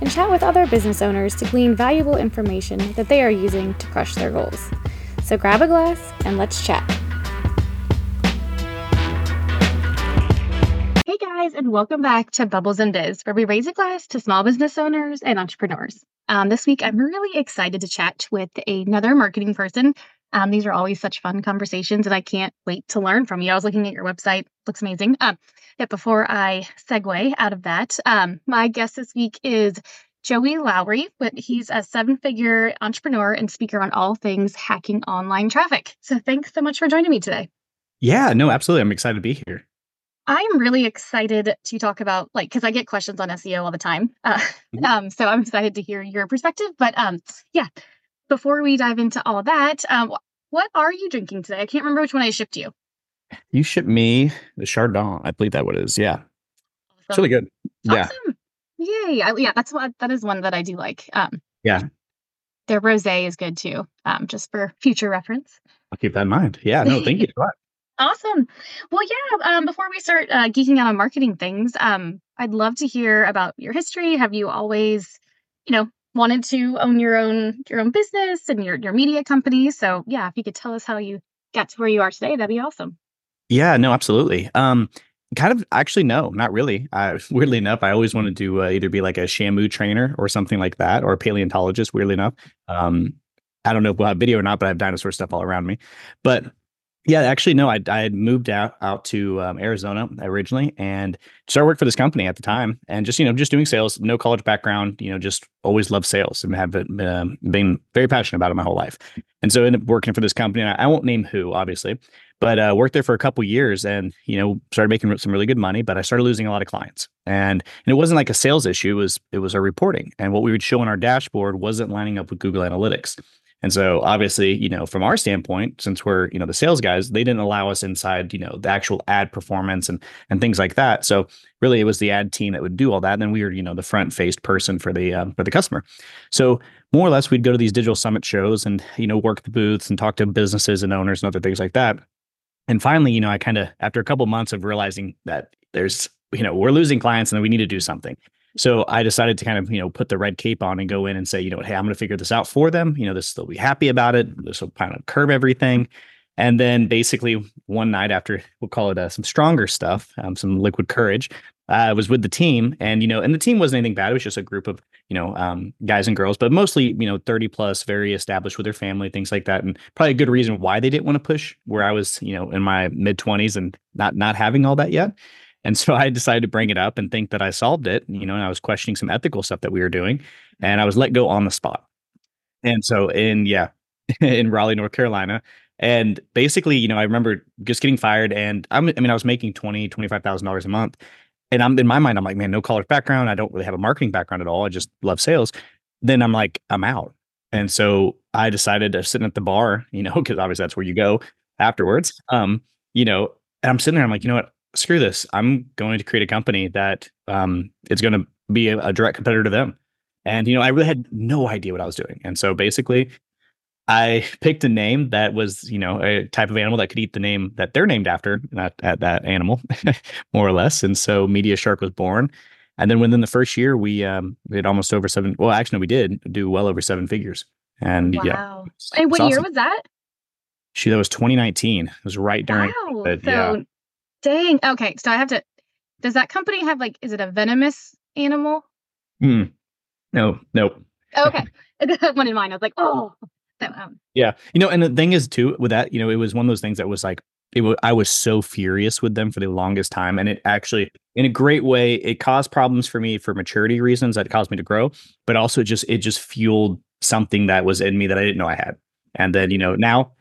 and chat with other business owners to glean valuable information that they are using to crush their goals. So grab a glass and let's chat. Hey guys, and welcome back to Bubbles and Biz, where we raise a glass to small business owners and entrepreneurs. Um, this week, I'm really excited to chat with another marketing person. Um, these are always such fun conversations, and I can't wait to learn from you. I was looking at your website; looks amazing. Um, yeah, before I segue out of that, um, my guest this week is Joey Lowery, but he's a seven-figure entrepreneur and speaker on all things hacking online traffic. So, thanks so much for joining me today. Yeah, no, absolutely. I'm excited to be here. I'm really excited to talk about like because I get questions on SEO all the time. Uh, mm-hmm. um, so I'm excited to hear your perspective. But um, yeah, before we dive into all that, um, what are you drinking today? I can't remember which one I shipped you. You shipped me the Chardonnay. I believe that what it is. Yeah, awesome. it's really good. Yeah. Yay! I, yeah, that's what that is one that I do like. Um, yeah. Their rosé is good too. Um, just for future reference. I'll keep that in mind. Yeah. No, thank you. Awesome. Well, yeah. Um, before we start uh, geeking out on marketing things, um, I'd love to hear about your history. Have you always, you know, wanted to own your own your own business and your your media company? So, yeah, if you could tell us how you got to where you are today, that'd be awesome. Yeah. No. Absolutely. Um, kind of actually no not really uh, weirdly enough i always wanted to uh, either be like a shamu trainer or something like that or a paleontologist weirdly enough um, i don't know if we'll have video or not but i have dinosaur stuff all around me but yeah, actually, no. I I had moved out out to um, Arizona originally and started work for this company at the time, and just you know just doing sales, no college background, you know, just always loved sales and have been, uh, been very passionate about it my whole life. And so ended up working for this company. I, I won't name who, obviously, but uh, worked there for a couple years, and you know started making some really good money. But I started losing a lot of clients, and and it wasn't like a sales issue. It was it was our reporting, and what we would show on our dashboard wasn't lining up with Google Analytics. And so obviously, you know, from our standpoint, since we're, you know, the sales guys, they didn't allow us inside, you know, the actual ad performance and and things like that. So really it was the ad team that would do all that. And then we were, you know, the front faced person for the um, for the customer. So more or less we'd go to these digital summit shows and, you know, work the booths and talk to businesses and owners and other things like that. And finally, you know, I kind of after a couple months of realizing that there's, you know, we're losing clients and we need to do something. So I decided to kind of, you know, put the red cape on and go in and say, you know, hey, I'm going to figure this out for them. You know, this they'll be happy about it. This will kind of curb everything. And then basically one night after, we'll call it uh, some stronger stuff, um, some liquid courage, uh, I was with the team, and you know, and the team wasn't anything bad. It was just a group of you know um, guys and girls, but mostly you know 30 plus, very established with their family, things like that, and probably a good reason why they didn't want to push. Where I was, you know, in my mid 20s and not not having all that yet. And so I decided to bring it up and think that I solved it, you know, and I was questioning some ethical stuff that we were doing and I was let go on the spot. And so in yeah, in Raleigh, North Carolina, and basically, you know, I remember just getting fired and I'm, I mean, I was making 20, $25,000 a month. And I'm in my mind, I'm like, man, no college background. I don't really have a marketing background at all. I just love sales. Then I'm like, I'm out. And so I decided to sit at the bar, you know, because obviously that's where you go afterwards. Um, you know, and I'm sitting there, I'm like, you know what? Screw this. I'm going to create a company that um, is going to be a, a, direct competitor to them. And you know, I really had no idea what I was doing. And so basically, I picked a name that was, you know, a type of animal that could eat the name that they're named after, not at that animal, more or less. And so Media Shark was born. And then within the first year, we um, we had almost over seven. Well, actually, no, we did do well over seven figures. And wow. yeah, and what awesome. year was that? She that was 2019. It was right during. Wow. so yeah. Dang. Okay. So I have to. Does that company have like? Is it a venomous animal? Hmm. No. Nope. Okay. one in mind. I was like, oh. um. Yeah. You know, and the thing is too with that, you know, it was one of those things that was like, it was, I was so furious with them for the longest time, and it actually, in a great way, it caused problems for me for maturity reasons that caused me to grow, but also just it just fueled something that was in me that I didn't know I had, and then you know now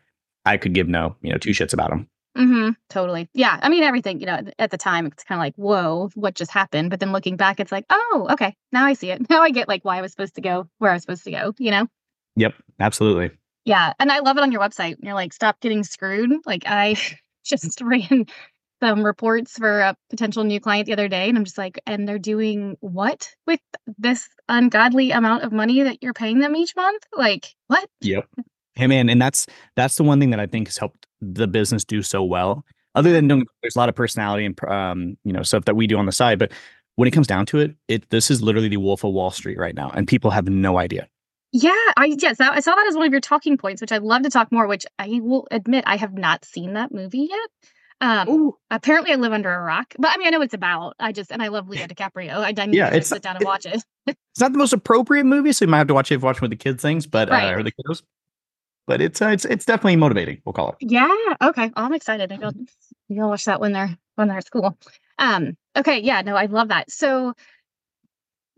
I could give no you know two shits about them. Mm-hmm. Totally. Yeah. I mean, everything, you know, at the time, it's kind of like, whoa, what just happened? But then looking back, it's like, oh, okay. Now I see it. Now I get like why I was supposed to go where I was supposed to go, you know? Yep. Absolutely. Yeah. And I love it on your website. You're like, stop getting screwed. Like I just ran some reports for a potential new client the other day and i'm just like and they're doing what with this ungodly amount of money that you're paying them each month like what yep hey man and that's that's the one thing that i think has helped the business do so well other than doing, there's a lot of personality and um, you know stuff that we do on the side but when it comes down to it it this is literally the wolf of wall street right now and people have no idea yeah, I yes, that, I saw that as one of your talking points, which I'd love to talk more. Which I will admit I have not seen that movie yet. Um, Ooh. apparently I live under a rock, but I mean, I know it's about. I just and I love Leo DiCaprio. I, I yeah, it's sit down and watch it. it's not the most appropriate movie, so you might have to watch it if watching with the kids things, but uh, right. uh, or the kiddos. But it's uh, it's it's definitely motivating. We'll call it. Yeah. Okay. Oh, I'm excited. Maybe I'll, maybe I'll watch that when they're when they're at school. Um. Okay. Yeah. No, I love that. So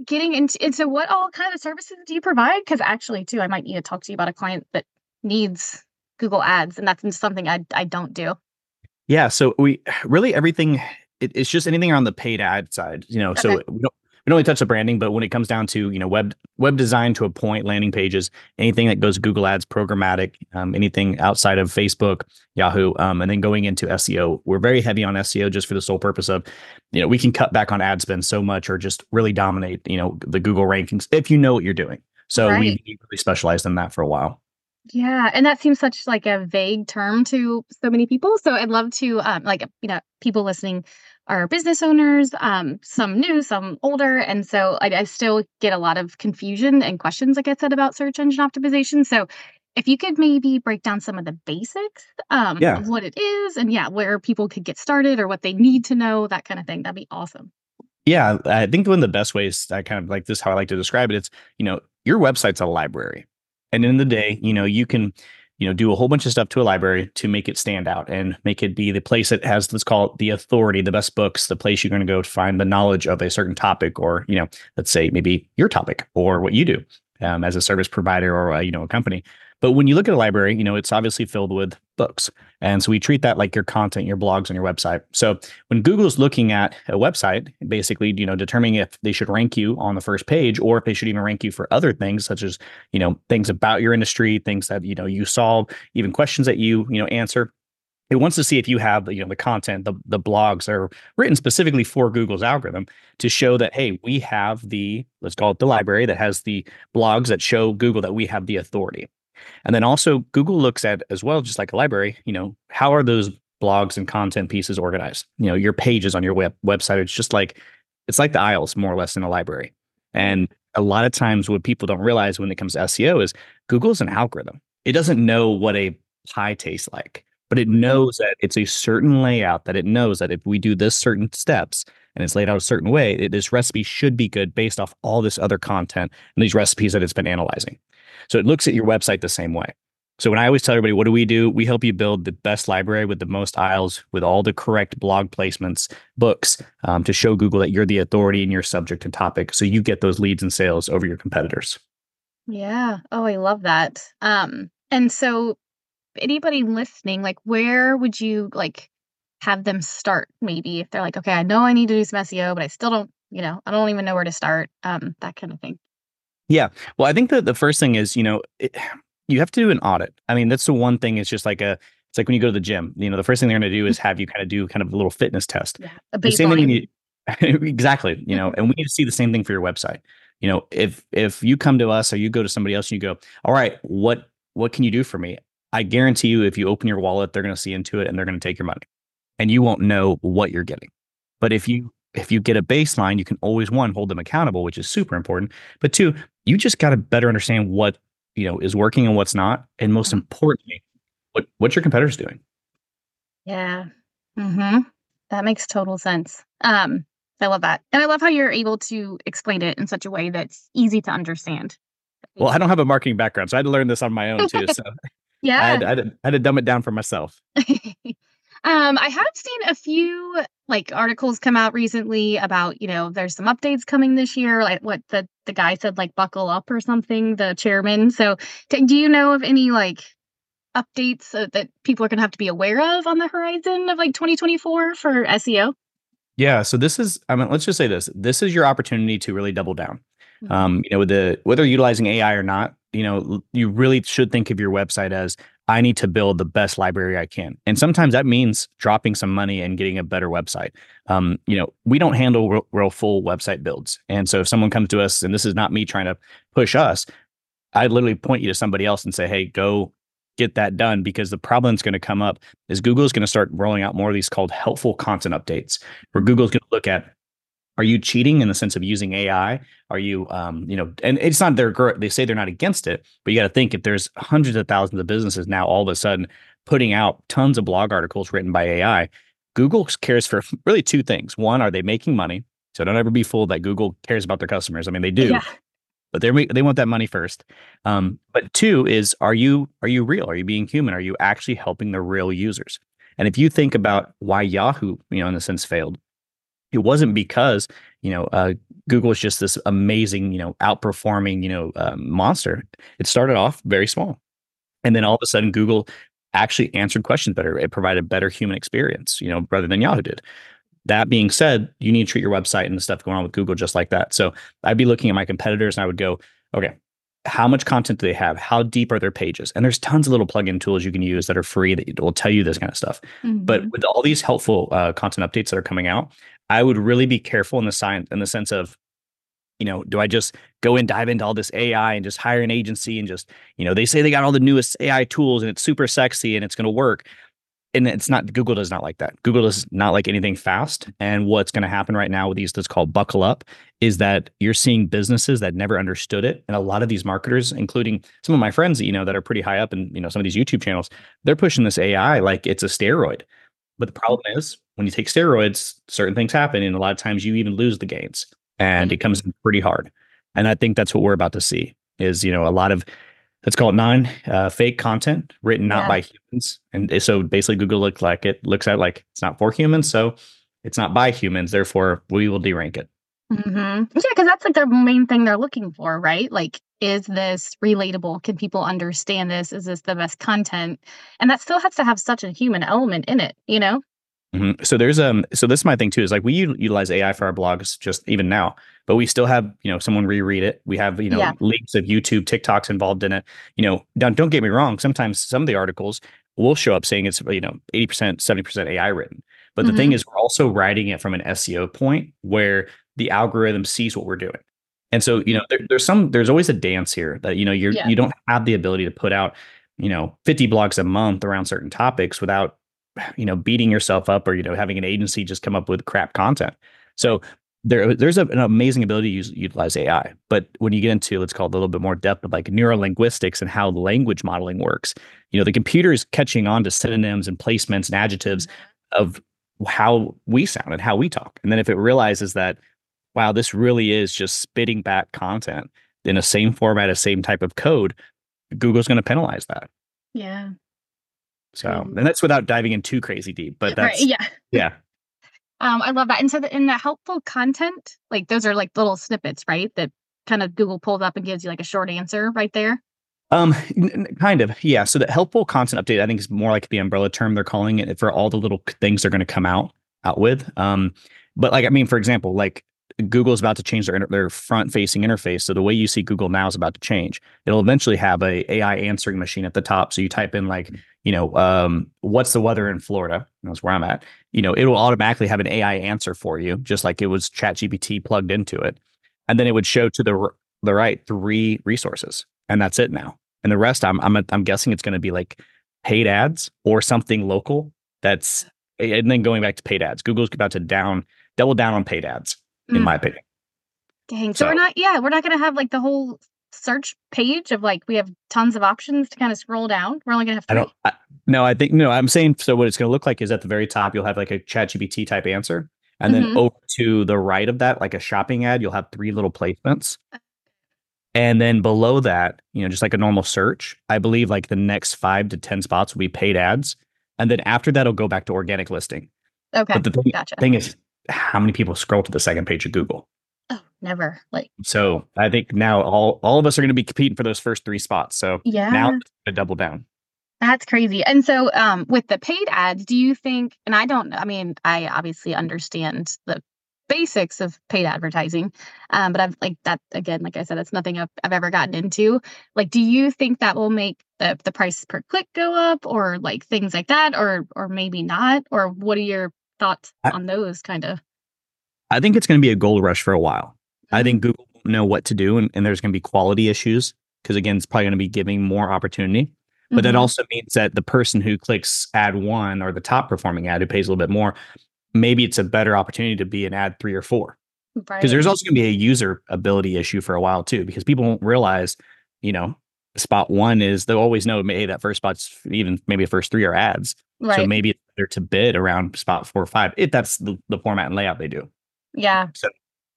getting into and so what all kind of services do you provide? Because actually, too, I might need to talk to you about a client that needs Google Ads, and that's something I I don't do. Yeah. So we really everything. It, it's just anything on the paid ad side. You know, okay. so we don't we don't only touch the branding, but when it comes down to you know web web design to a point, landing pages, anything that goes Google Ads, programmatic, um, anything outside of Facebook, Yahoo, um, and then going into SEO, we're very heavy on SEO just for the sole purpose of, you know, we can cut back on ad spend so much or just really dominate, you know, the Google rankings if you know what you're doing. So right. really specialized in that for a while. Yeah, and that seems such like a vague term to so many people. So I'd love to um like you know people listening are business owners, um some new, some older, and so I, I still get a lot of confusion and questions like I said about search engine optimization. So if you could maybe break down some of the basics um, yeah. of what it is and yeah, where people could get started or what they need to know, that kind of thing, that'd be awesome. Yeah, I think one of the best ways I kind of like this, how I like to describe it, it's, you know, your website's a library and in the day, you know, you can, you know, do a whole bunch of stuff to a library to make it stand out and make it be the place that has, let's call it the authority, the best books, the place you're going to go to find the knowledge of a certain topic, or, you know, let's say maybe your topic or what you do um, as a service provider or, a, you know, a company. But when you look at a library, you know, it's obviously filled with books. And so we treat that like your content, your blogs on your website. So when Google's looking at a website, basically, you know, determining if they should rank you on the first page or if they should even rank you for other things, such as, you know, things about your industry, things that, you know, you solve, even questions that you, you know, answer. It wants to see if you have, you know, the content, the the blogs are written specifically for Google's algorithm to show that, hey, we have the, let's call it the library that has the blogs that show Google that we have the authority. And then also Google looks at as well, just like a library, you know, how are those blogs and content pieces organized? You know, your pages on your web website, it's just like it's like the aisles more or less in a library. And a lot of times what people don't realize when it comes to SEO is Google is an algorithm. It doesn't know what a pie tastes like, but it mm-hmm. knows that it's a certain layout that it knows that if we do this certain steps and it's laid out a certain way, it, this recipe should be good based off all this other content and these recipes that it's been analyzing. So it looks at your website the same way. So when I always tell everybody, what do we do? We help you build the best library with the most aisles, with all the correct blog placements, books um, to show Google that you're the authority in your subject and topic. So you get those leads and sales over your competitors. Yeah. Oh, I love that. Um, and so anybody listening, like where would you like have them start maybe if they're like, okay, I know I need to do some SEO, but I still don't, you know, I don't even know where to start. Um, that kind of thing. Yeah. Well, I think that the first thing is, you know, it, you have to do an audit. I mean, that's the one thing. It's just like a, it's like when you go to the gym, you know, the first thing they're going to do is mm-hmm. have you kind of do kind of a little fitness test. Yeah, the same thing you exactly. You know, and we need to see the same thing for your website. You know, if if you come to us or you go to somebody else and you go, all right, what what can you do for me? I guarantee you, if you open your wallet, they're going to see into it and they're going to take your money, and you won't know what you're getting. But if you if you get a baseline, you can always one hold them accountable, which is super important. But two, you just got to better understand what you know is working and what's not, and most mm-hmm. importantly, what what your competitors doing. Yeah. Hmm. That makes total sense. Um, I love that, and I love how you're able to explain it in such a way that's easy to understand. Well, I don't have a marketing background, so I had to learn this on my own too. So yeah, I had, I, had to, I had to dumb it down for myself. Um, I have seen a few like articles come out recently about, you know, there's some updates coming this year, like what the the guy said, like buckle up or something, the chairman. So, t- do you know of any like updates that people are going to have to be aware of on the horizon of like 2024 for SEO? Yeah. So this is, I mean, let's just say this: this is your opportunity to really double down. Mm-hmm. Um, you know, with the whether utilizing AI or not, you know, you really should think of your website as I need to build the best library I can. And sometimes that means dropping some money and getting a better website. Um, you know, we don't handle real, real, full website builds. And so if someone comes to us, and this is not me trying to push us, I literally point you to somebody else and say, hey, go get that done because the problem that's going to come up is Google is going to start rolling out more of these called helpful content updates, where Google's going to look at are you cheating in the sense of using AI? Are you, um, you know, and it's not they're they say they're not against it, but you got to think if there's hundreds of thousands of businesses now all of a sudden putting out tons of blog articles written by AI, Google cares for really two things. One, are they making money? So don't ever be fooled that Google cares about their customers. I mean, they do, yeah. but they they want that money first. Um, but two is are you are you real? Are you being human? Are you actually helping the real users? And if you think about why Yahoo, you know, in a sense, failed, it wasn't because you know uh, Google is just this amazing you know outperforming you know uh, monster. It started off very small, and then all of a sudden Google actually answered questions better. It provided better human experience, you know, rather than Yahoo did. That being said, you need to treat your website and the stuff going on with Google just like that. So I'd be looking at my competitors and I would go, okay, how much content do they have? How deep are their pages? And there's tons of little plugin tools you can use that are free that will tell you this kind of stuff. Mm-hmm. But with all these helpful uh, content updates that are coming out, I would really be careful in the science in the sense of, you know, do I just go and dive into all this AI and just hire an agency and just, you know, they say they got all the newest AI tools and it's super sexy and it's going to work. And it's not Google does not like that. Google does not like anything fast. And what's going to happen right now with these that's called buckle up is that you're seeing businesses that never understood it. And a lot of these marketers, including some of my friends, you know, that are pretty high up in, you know, some of these YouTube channels, they're pushing this AI like it's a steroid. But the problem is when you take steroids, certain things happen. And a lot of times you even lose the gains and it comes in pretty hard. And I think that's what we're about to see is, you know, a lot of let's call it non uh, fake content written not yeah. by humans. And so basically Google looks like it looks at like it's not for humans. So it's not by humans. Therefore we will derank it. Mm-hmm. Yeah. Cause that's like their main thing they're looking for, right? Like, is this relatable? Can people understand this? Is this the best content? And that still has to have such a human element in it, you know? Mm-hmm. So there's um so this is my thing too is like we utilize AI for our blogs just even now, but we still have you know someone reread it. We have you know yeah. links of YouTube, TikToks involved in it. You know, don't don't get me wrong. Sometimes some of the articles will show up saying it's you know eighty percent, seventy percent AI written. But mm-hmm. the thing mm-hmm. is, we're also writing it from an SEO point where the algorithm sees what we're doing. And so you know there, there's some there's always a dance here that you know you're yeah. you don't have the ability to put out you know 50 blogs a month around certain topics without you know beating yourself up or you know having an agency just come up with crap content so there there's a, an amazing ability to use, utilize ai but when you get into let's call it a little bit more depth of like neurolinguistics and how language modeling works you know the computer is catching on to synonyms and placements and adjectives mm-hmm. of how we sound and how we talk and then if it realizes that wow this really is just spitting back content in the same format a same type of code google's going to penalize that yeah so, and that's without diving in too crazy deep, but that's right, yeah, yeah. Um, I love that. And so, the, in the helpful content, like those are like little snippets, right? That kind of Google pulls up and gives you like a short answer right there. Um, kind of, yeah. So the helpful content update, I think, is more like the umbrella term they're calling it for all the little things they're going to come out out with. Um, but like, I mean, for example, like Google is about to change their their front facing interface. So the way you see Google now is about to change. It'll eventually have a AI answering machine at the top. So you type in like, you know, um, what's the weather in Florida? That's where I'm at. You know, it will automatically have an AI answer for you, just like it was ChatGPT plugged into it, and then it would show to the the right three resources, and that's it now. And the rest, I'm I'm I'm guessing it's going to be like paid ads or something local. That's and then going back to paid ads. Google's about to down double down on paid ads mm. in my opinion. Dang. So, so we're not, yeah, we're not going to have like the whole search page of like we have tons of options to kind of scroll down. We're only going to have three. I don't, I, no, I think, no, I'm saying so what it's going to look like is at the very top, you'll have like a ChatGPT type answer. And mm-hmm. then over to the right of that, like a shopping ad, you'll have three little placements. And then below that, you know, just like a normal search, I believe like the next five to 10 spots will be paid ads. And then after that, it'll go back to organic listing. Okay. But the thing, gotcha. thing is, how many people scroll to the second page of Google? Oh, never. Like so, I think now all all of us are going to be competing for those first three spots. So yeah, now to double down. That's crazy. And so, um, with the paid ads, do you think? And I don't. I mean, I obviously understand the basics of paid advertising. Um, but I've like that again, like I said, it's nothing I've, I've ever gotten into. Like, do you think that will make the, the price per click go up or like things like that, or or maybe not? Or what are your thoughts I, on those kind of? I think it's going to be a gold rush for a while. Mm-hmm. I think Google will know what to do and, and there's going to be quality issues because again, it's probably going to be giving more opportunity. But mm-hmm. that also means that the person who clicks ad one or the top performing ad who pays a little bit more, maybe it's a better opportunity to be an ad three or four. Because right. there's also going to be a user ability issue for a while too, because people won't realize, you know, spot one is they'll always know, hey, that first spot's even maybe the first three are ads. Right. So maybe to bid around spot four or five if that's the, the format and layout they do. Yeah. So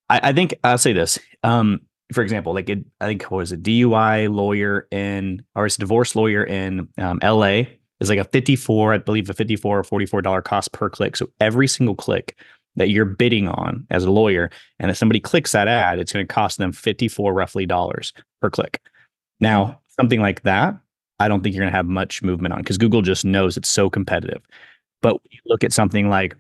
I, I think I'll say this. Um, for example, like it, I think what was a DUI lawyer in, or it's a divorce lawyer in um, LA is like a 54, I believe a 54 or $44 cost per click. So every single click that you're bidding on as a lawyer, and if somebody clicks that ad, it's going to cost them 54 roughly dollars per click. Now, something like that, I don't think you're going to have much movement on because Google just knows it's so competitive. But you look at something like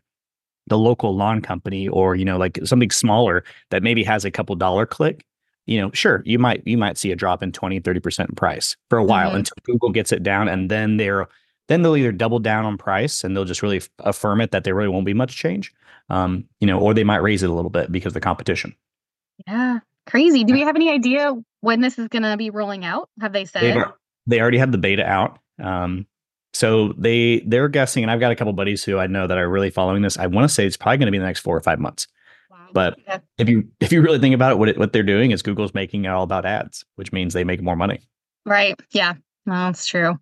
the local lawn company or, you know, like something smaller that maybe has a couple dollar click you know, sure, you might you might see a drop in 20, 30% in price for a while mm-hmm. until Google gets it down and then they're then they'll either double down on price and they'll just really affirm it that there really won't be much change. Um, you know, or they might raise it a little bit because of the competition. Yeah. Crazy. Do we have any idea when this is going to be rolling out? Have they said? They already have the beta out. Um, so they they're guessing, and I've got a couple buddies who I know that are really following this. I want to say it's probably going to be the next four or five months. But yeah. if you if you really think about it, what it, what they're doing is Google's making it all about ads, which means they make more money. Right. Yeah. Well, that's true.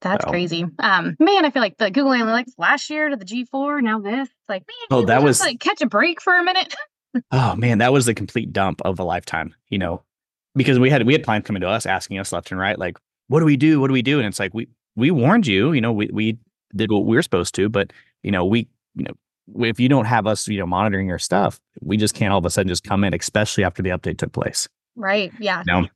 That's so. crazy. Um, man, I feel like the Google Analytics last year to the G4, now this. Like, man, oh, that was like catch a break for a minute. oh man, that was the complete dump of a lifetime. You know, because we had we had clients coming to us asking us left and right, like, what do we do? What do we do? And it's like we we warned you. You know, we we did what we were supposed to, but you know, we you know if you don't have us, you know, monitoring your stuff, we just can't all of a sudden just come in, especially after the update took place. Right. Yeah. You know?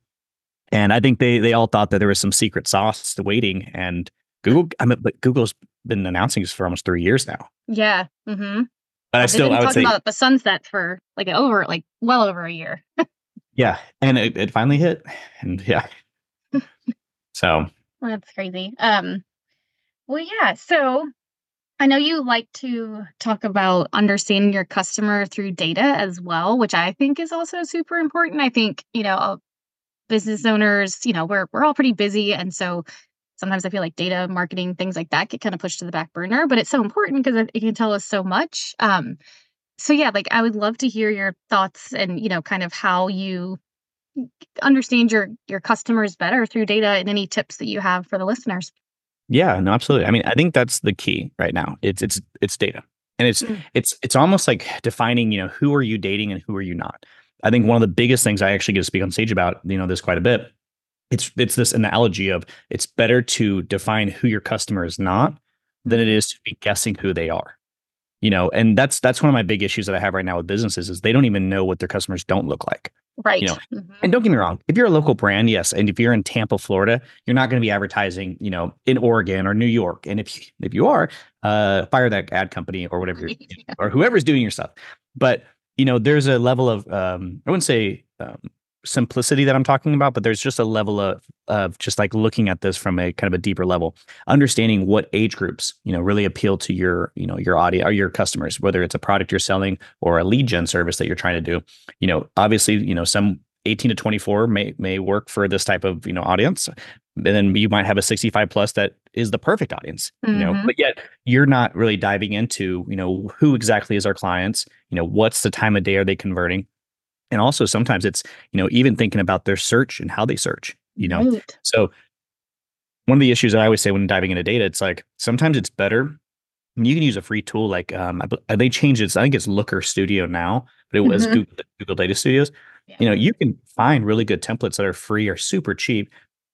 And I think they they all thought that there was some secret sauce waiting. And Google, I mean, but Google's been announcing this for almost three years now. Yeah. Mm-hmm. But I still, I would say about the sunset for like over, like well over a year. yeah, and it, it finally hit, and yeah. so that's crazy. Um. Well, yeah. So I know you like to talk about understanding your customer through data as well, which I think is also super important. I think, you know, business owners, you know, we're we're all pretty busy and so sometimes I feel like data marketing things like that get kind of pushed to the back burner, but it's so important because it can tell us so much. Um so yeah, like I would love to hear your thoughts and, you know, kind of how you understand your your customers better through data and any tips that you have for the listeners. Yeah, no, absolutely. I mean, I think that's the key right now. It's it's it's data. And it's mm. it's it's almost like defining, you know, who are you dating and who are you not. I think one of the biggest things I actually get to speak on stage about, you know, this quite a bit. It's it's this analogy of it's better to define who your customer is not than it is to be guessing who they are. You know, and that's that's one of my big issues that I have right now with businesses is they don't even know what their customers don't look like. Right. You know, mm-hmm. and don't get me wrong, if you're a local brand, yes, and if you're in Tampa, Florida, you're not going to be advertising, you know, in Oregon or New York. And if if you are, uh, fire that ad company or whatever, yeah. or whoever's doing your stuff. But you know, there's a level of um, I wouldn't say um, simplicity that I'm talking about, but there's just a level of of just like looking at this from a kind of a deeper level, understanding what age groups you know really appeal to your you know your audience or your customers, whether it's a product you're selling or a lead gen service that you're trying to do. You know, obviously, you know some 18 to 24 may may work for this type of you know audience and then you might have a 65 plus that is the perfect audience mm-hmm. you know mm-hmm. but yet you're not really diving into you know who exactly is our clients you know what's the time of day are they converting and also sometimes it's you know even thinking about their search and how they search you know right. so one of the issues that i always say when diving into data it's like sometimes it's better you can use a free tool like um they changed it i think it's looker studio now but it was mm-hmm. google, google data studios yeah. you know you can find really good templates that are free or super cheap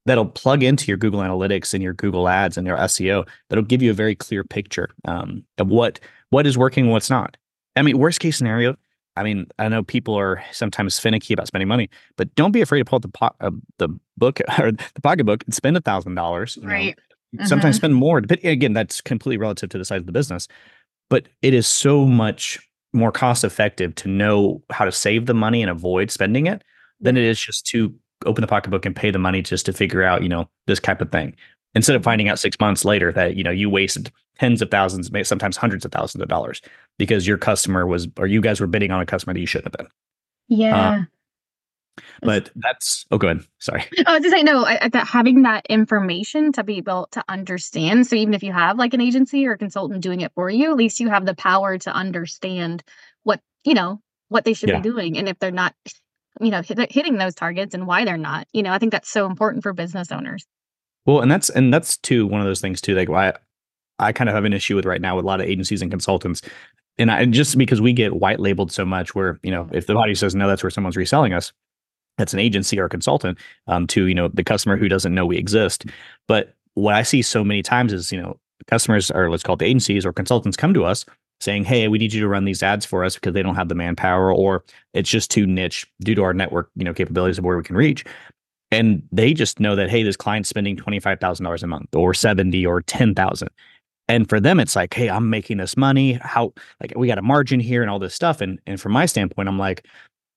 that'll plug into your google analytics and your google ads and your seo that'll give you a very clear picture um, of what what is working and what's not i mean worst case scenario I mean, I know people are sometimes finicky about spending money, but don't be afraid to pull out the po- uh, the book or the pocketbook and spend a thousand dollars. Right. Mm-hmm. Sometimes spend more. But again, that's completely relative to the size of the business. But it is so much more cost effective to know how to save the money and avoid spending it than it is just to open the pocketbook and pay the money just to figure out, you know, this type of thing. Instead of finding out six months later that, you know, you wasted tens of thousands, maybe sometimes hundreds of thousands of dollars because your customer was, or you guys were bidding on a customer that you shouldn't have been. Yeah. Um, but that's oh go ahead. sorry i was just saying no I, that having that information to be able to understand so even if you have like an agency or a consultant doing it for you at least you have the power to understand what you know what they should yeah. be doing and if they're not you know hit, hitting those targets and why they're not you know i think that's so important for business owners well and that's and that's too one of those things too like why i kind of have an issue with right now with a lot of agencies and consultants. And I, just because we get white labeled so much where you know if the body says no that's where someone's reselling us that's an agency or a consultant um, to you know the customer who doesn't know we exist. But what i see so many times is you know customers or let's call it the agencies or consultants come to us saying hey we need you to run these ads for us because they don't have the manpower or it's just too niche due to our network you know capabilities of where we can reach. And they just know that hey this client's spending $25000 a month or 70 or 10000 and for them it's like hey i'm making this money. How like we got a margin here and all this stuff. And and from my standpoint i'm like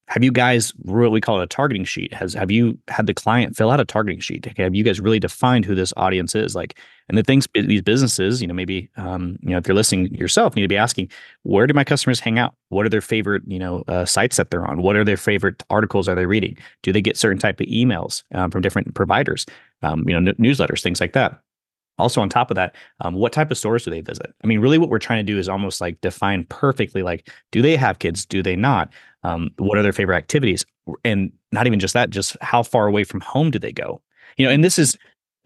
have you guys really call it a targeting sheet. Has have you had the client fill out a targeting sheet? Have you guys really defined who this audience is? Like and the things these businesses you know maybe um, you know if you're listening yourself need to be asking where do my customers hang out? What are their favorite you know uh, sites that they're on? What are their favorite articles are they reading? Do they get certain type of emails um, from different providers um, you know n- newsletters things like that also on top of that um, what type of stores do they visit? I mean really what we're trying to do is almost like define perfectly like do they have kids? Do they not? Um, what are their favorite activities? And not even just that just how far away from home do they go? You know and this is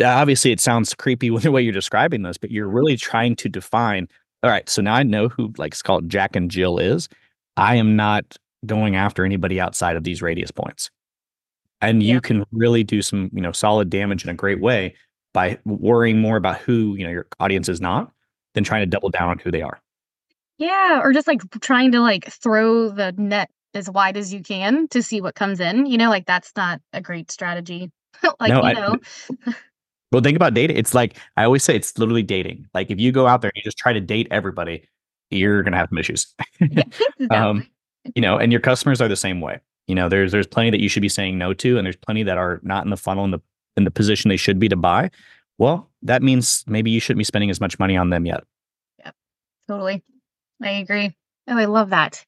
obviously it sounds creepy with the way you're describing this but you're really trying to define all right so now i know who like it's called jack and jill is. I am not going after anybody outside of these radius points. And yeah. you can really do some you know solid damage in a great way by worrying more about who you know your audience is not than trying to double down on who they are yeah or just like trying to like throw the net as wide as you can to see what comes in. You know, like that's not a great strategy. like, no, you know. I, well, think about dating. It's like I always say it's literally dating. Like if you go out there and you just try to date everybody, you're gonna have some issues. yeah, um, you know, and your customers are the same way. You know, there's there's plenty that you should be saying no to, and there's plenty that are not in the funnel in the in the position they should be to buy. Well, that means maybe you shouldn't be spending as much money on them yet. Yeah, totally. I agree. Oh, I love that.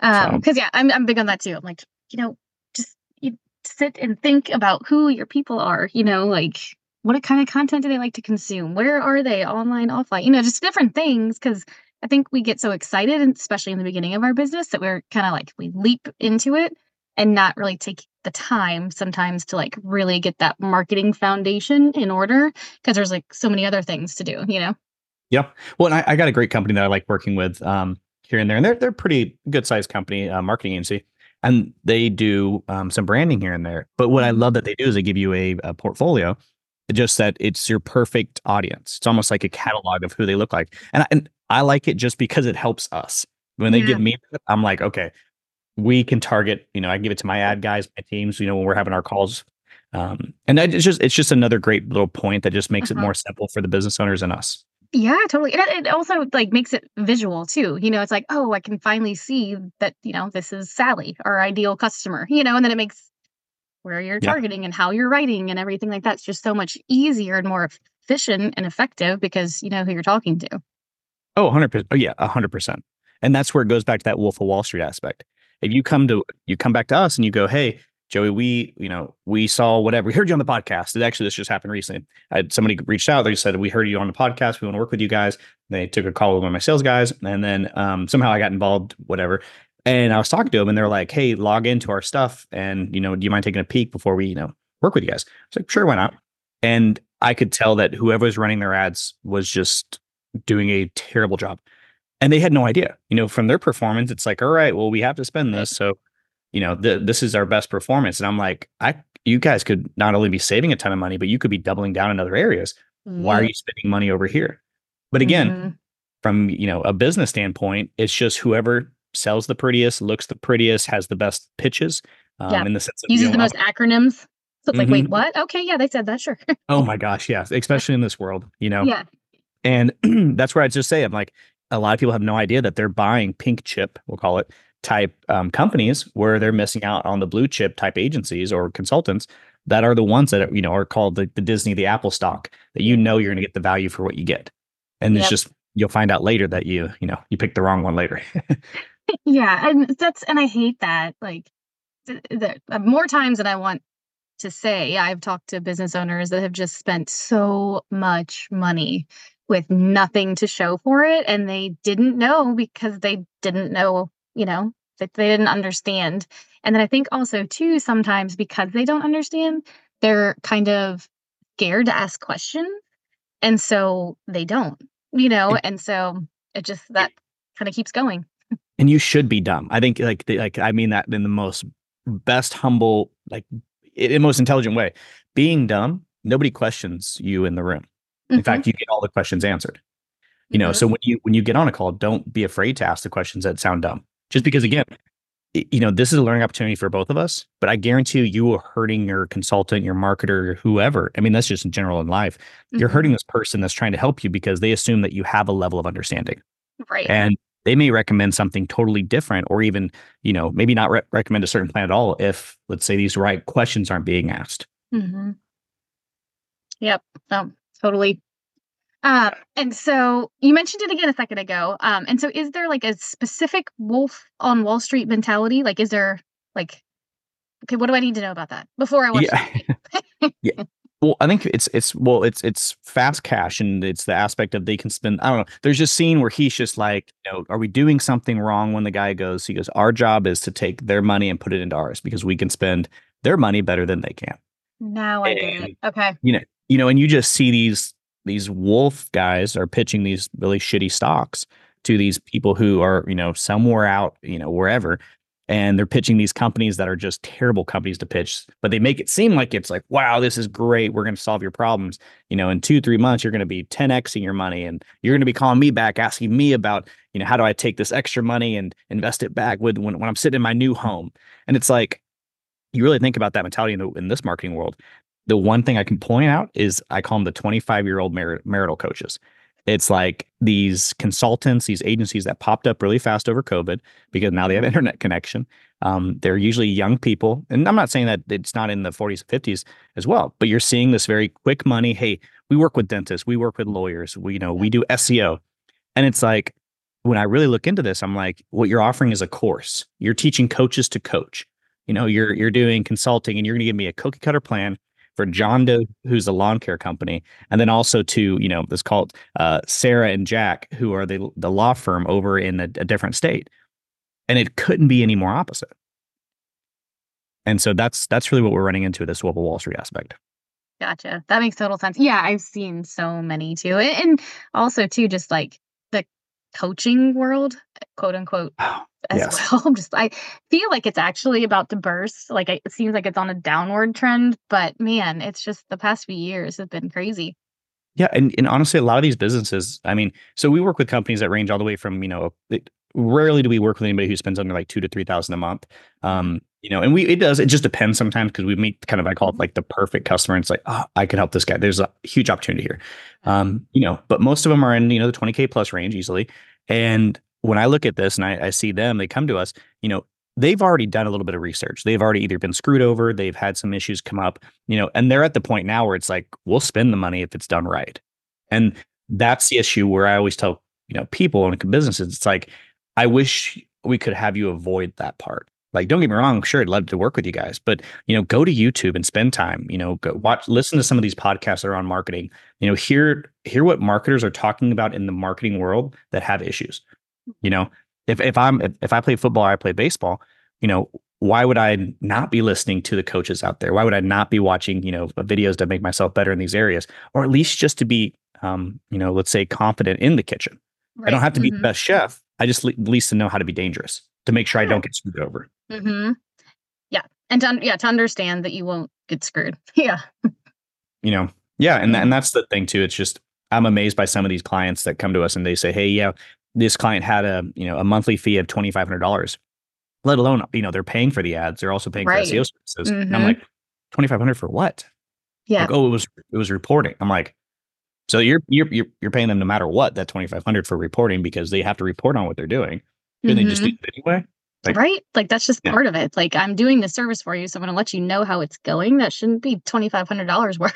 Um, because so. yeah, I'm I'm big on that too. I'm like, you know, just you sit and think about who your people are. You know, like what kind of content do they like to consume? Where are they online, offline? You know, just different things. Because I think we get so excited, and especially in the beginning of our business, that we're kind of like we leap into it and not really take the time sometimes to like really get that marketing foundation in order because there's like so many other things to do. You know. Yep. Well, I, I got a great company that I like working with. Um, here and there, and they're they're pretty good sized company, uh, marketing agency, and they do um, some branding here and there. But what I love that they do is they give you a, a portfolio, just that it's your perfect audience. It's almost like a catalog of who they look like, and I, and I like it just because it helps us. When they yeah. give me, I'm like, okay, we can target. You know, I give it to my ad guys, my teams. You know, when we're having our calls, um, and it's just it's just another great little point that just makes uh-huh. it more simple for the business owners and us. Yeah, totally. And it also like makes it visual too. You know, it's like, oh, I can finally see that, you know, this is Sally, our ideal customer, you know, and then it makes where you're yeah. targeting and how you're writing and everything like that's just so much easier and more efficient and effective because you know who you're talking to. Oh, 100%. Oh, yeah, 100%. And that's where it goes back to that Wolf of Wall Street aspect. If you come to, you come back to us and you go, hey, Joey, we, you know, we saw whatever. We heard you on the podcast. It actually, this just happened recently. I had somebody reached out. They said, we heard you on the podcast. We want to work with you guys. They took a call with one of my sales guys. And then um, somehow I got involved, whatever. And I was talking to them and they're like, hey, log into our stuff. And, you know, do you mind taking a peek before we, you know, work with you guys? I was like, sure, why not? And I could tell that whoever was running their ads was just doing a terrible job. And they had no idea, you know, from their performance, it's like, all right, well, we have to spend this. So you know, the, this is our best performance. And I'm like, I, you guys could not only be saving a ton of money, but you could be doubling down in other areas. Mm-hmm. Why are you spending money over here? But again, mm-hmm. from, you know, a business standpoint, it's just whoever sells the prettiest, looks the prettiest, has the best pitches. Um, yeah. in the sense of uses the most acronyms. So it's mm-hmm. like, wait, mm-hmm. what? Okay, yeah, they said that, sure. oh my gosh, yes, especially in this world, you know. Yeah. And that's where I'd just say, I'm like, a lot of people have no idea that they're buying pink chip, we'll call it type um, companies where they're missing out on the blue chip type agencies or consultants that are the ones that you know are called the, the Disney, the Apple stock that you know you're going to get the value for what you get, and yep. it's just you'll find out later that you you know you picked the wrong one later. yeah, and that's and I hate that. Like, the, the, uh, more times than I want to say, I've talked to business owners that have just spent so much money with nothing to show for it, and they didn't know because they didn't know, you know, that they didn't understand. And then I think also too sometimes because they don't understand, they're kind of scared to ask questions, and so they don't, you know, and so it just that kind of keeps going and you should be dumb. I think like like I mean that in the most best humble like in most intelligent way. Being dumb, nobody questions you in the room. In mm-hmm. fact, you get all the questions answered. You know, mm-hmm. so when you when you get on a call, don't be afraid to ask the questions that sound dumb. Just because again, you know, this is a learning opportunity for both of us, but I guarantee you, you are hurting your consultant, your marketer, whoever. I mean, that's just in general in life. Mm-hmm. You're hurting mm-hmm. this person that's trying to help you because they assume that you have a level of understanding. Right. And they may recommend something totally different or even you know maybe not re- recommend a certain plan at all if let's say these right questions aren't being asked mm-hmm. yep no totally uh, and so you mentioned it again a second ago um, and so is there like a specific wolf on wall street mentality like is there like okay what do i need to know about that before i watch yeah. yeah well, I think it's it's well, it's it's fast cash, and it's the aspect of they can spend. I don't know. There's just scene where he's just like, you know, are we doing something wrong? When the guy goes, he goes, our job is to take their money and put it into ours because we can spend their money better than they can. Now I get it. Okay. You know, you know, and you just see these these wolf guys are pitching these really shitty stocks to these people who are you know somewhere out you know wherever. And they're pitching these companies that are just terrible companies to pitch but they make it seem like it's like wow this is great. We're going to solve your problems. You know in two three months you're going to be 10xing your money and you're going to be calling me back asking me about you know how do i take this extra money and invest it back with when, when i'm sitting in my new home? And it's like you really think about that mentality in, the, in this marketing world the one thing i can point out is i call them the 25 year old mar- marital coaches it's like these consultants, these agencies that popped up really fast over COVID because now they have internet connection. Um, they're usually young people. And I'm not saying that it's not in the 40s and 50s as well, but you're seeing this very quick money. Hey, we work with dentists, we work with lawyers, we, you know, we do SEO. And it's like, when I really look into this, I'm like, what you're offering is a course. You're teaching coaches to coach. You know, you're you're doing consulting and you're going to give me a cookie cutter plan for John Doe, who's a lawn care company, and then also to you know this called uh, Sarah and Jack, who are the the law firm over in a, a different state, and it couldn't be any more opposite. And so that's that's really what we're running into this Wolf Wall Street aspect. Gotcha. That makes total sense. Yeah, I've seen so many too, and also too, just like coaching world, quote unquote, oh, as yes. well. I'm just I feel like it's actually about to burst. Like it seems like it's on a downward trend, but man, it's just the past few years have been crazy. Yeah, and, and honestly, a lot of these businesses, I mean, so we work with companies that range all the way from, you know, rarely do we work with anybody who spends under like two to three thousand a month. Um, you know, and we it does it just depends sometimes because we meet kind of I call it like the perfect customer. And it's like, oh, I can help this guy. There's a huge opportunity here. Um, you know, but most of them are in, you know, the 20K plus range easily. And when I look at this and I, I see them, they come to us, you know, they've already done a little bit of research. They've already either been screwed over, they've had some issues come up, you know, and they're at the point now where it's like, we'll spend the money if it's done right. And that's the issue where I always tell, you know, people and businesses, it's like, I wish we could have you avoid that part. Like, don't get me wrong, sure, I'd love to work with you guys, but you know, go to YouTube and spend time. You know, go watch, listen to some of these podcasts that are on marketing. You know, hear hear what marketers are talking about in the marketing world that have issues. You know, if if I'm if, if I play football, I play baseball. You know, why would I not be listening to the coaches out there? Why would I not be watching you know videos to make myself better in these areas, or at least just to be um, you know, let's say confident in the kitchen. Right. I don't have to be mm-hmm. the best chef. I just le- at least to know how to be dangerous to make sure I don't get screwed over. Mm-hmm. Yeah, and to yeah to understand that you won't get screwed. Yeah. you know, yeah, and th- and that's the thing too. It's just I'm amazed by some of these clients that come to us and they say, "Hey, yeah, this client had a you know a monthly fee of twenty five hundred dollars, let alone you know they're paying for the ads, they're also paying right. for SEO services. Mm-hmm. And I'm mm-hmm. like, twenty five hundred for what? Yeah. Like, oh, it was it was reporting. I'm like, So you're you're you're, you're paying them no matter what that 2500 for reporting because they have to report on what they're doing. Can mm-hmm. they just do it anyway? Like, right? Like that's just yeah. part of it. Like I'm doing the service for you, so I'm going to let you know how it's going. That shouldn't be twenty five hundred dollars worth.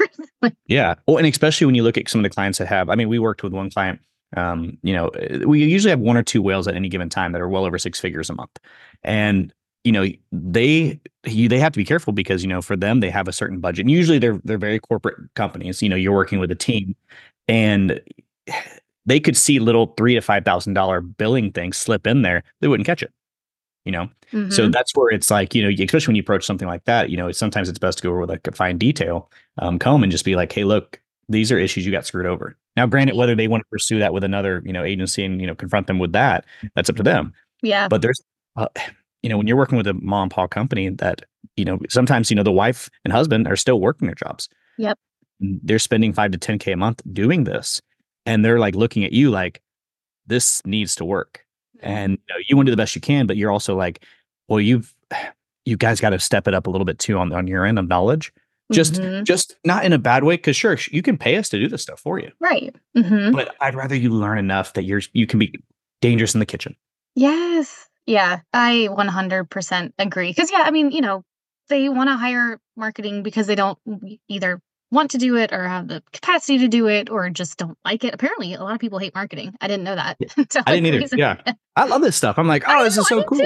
yeah. Well, and especially when you look at some of the clients that have. I mean, we worked with one client. Um, you know, we usually have one or two whales at any given time that are well over six figures a month, and you know they you, they have to be careful because you know for them they have a certain budget. And usually they're they're very corporate companies. You know, you're working with a team, and they could see little three to five thousand dollar billing things slip in there. They wouldn't catch it you know mm-hmm. so that's where it's like you know especially when you approach something like that you know sometimes it's best to go over with like a fine detail um, comb and just be like hey look these are issues you got screwed over now granted whether they want to pursue that with another you know agency and you know confront them with that that's up to them yeah but there's uh, you know when you're working with a mom and pop company that you know sometimes you know the wife and husband are still working their jobs. Yep. They're spending 5 to 10k a month doing this and they're like looking at you like this needs to work. And you, know, you want to do the best you can but you're also like well you've you guys got to step it up a little bit too on on your end of knowledge. Just mm-hmm. just not in a bad way because sure you can pay us to do this stuff for you. Right. Mm-hmm. but i'd rather you learn enough that you're you can be dangerous in the kitchen. Yes yeah i 100% agree because yeah i mean you know they want to hire marketing because they don't either want to do it or have the capacity to do it or just don't like it. Apparently, a lot of people hate marketing. I didn't know that. I didn't either. Yeah. I love this stuff. I'm like, oh, this is so cool.